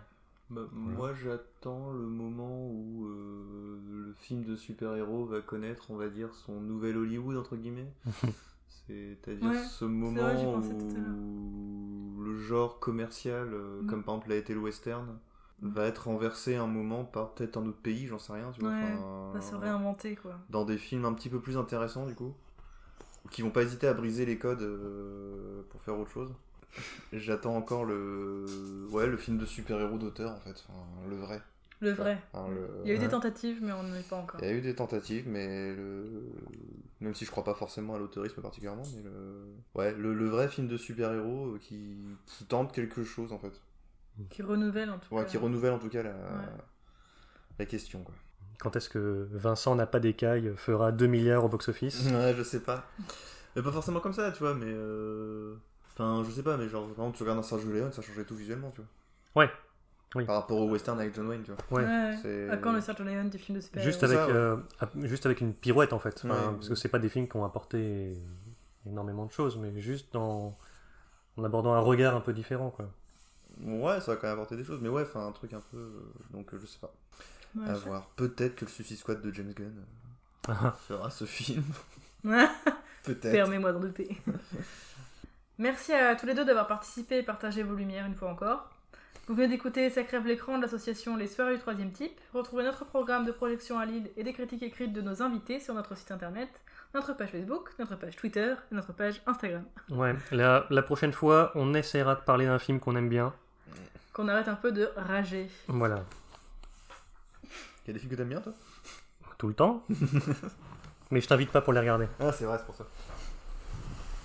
Bah, Moi, j'attends le moment où euh, le film de super-héros va connaître, on va dire, son nouvel Hollywood, entre guillemets. C'est-à-dire Ouais, ce moment où le genre commercial, euh, Mm. comme par exemple l'a été le western, va être renversé un moment par peut-être un autre pays, j'en sais rien, tu vois. Ouais, enfin, va se réinventer quoi. dans des films un petit peu plus intéressants du coup, qui vont pas hésiter à briser les codes euh, pour faire autre chose. J'attends encore le ouais le film de super-héros d'auteur en fait, enfin, le vrai. Le vrai. Enfin, le- Il y a eu des ouais. tentatives, mais on n'en est pas encore. Il y a eu des tentatives, mais le... même si je crois pas forcément à l'autorisme particulièrement, mais le ouais le, le vrai film de super-héros euh, qui... qui tente quelque chose en fait, Qui renouvelle en tout ouais, cas. qui renouvelle en tout cas la, la question quoi. quand est-ce que Vincent n'a pas d'écaille fera 2 milliards au box-office? Ouais, je sais pas. Mais pas forcément comme ça, tu vois, mais. euh, Enfin, je sais pas, mais genre, par exemple, tu regardes un Sergio Leone, ça changeait tout visuellement, tu vois. Ouais. Oui. Par rapport au western avec John Wayne, tu vois. Ouais. À quand le Sergio Leone des films de super Juste avec, ça, ouais. euh, juste avec une pirouette en fait. Enfin, Ouais. Parce que c'est pas des films qui ont apporté énormément de choses, mais juste dans... en abordant un regard un peu différent. Quoi. Ouais, ça va quand même apporter des choses, mais ouais, enfin, un truc un peu. euh, Donc, euh, je sais pas. Ouais, à voir. Peut-être que le Suicide Squad de James Gunn Ah. fera ce film. Peut-être. Permets-moi d'en douter. Merci à tous les deux d'avoir participé et partagé vos lumières une fois encore. Vous venez d'écouter Ça crève l'écran de l'association Les Soirées du Troisième Type. Retrouvez notre programme de projection à Lille et des critiques écrites de nos invités sur notre site internet, notre page Facebook, notre page Twitter et notre page Instagram. Ouais, la, la prochaine fois, on essaiera de parler d'un film qu'on aime bien. Qu'on arrête un peu de rager. Voilà, Il y a des films que t'aimes bien, toi? Tout le temps. mais je t'invite pas pour les regarder. Ah, c'est vrai, c'est pour ça.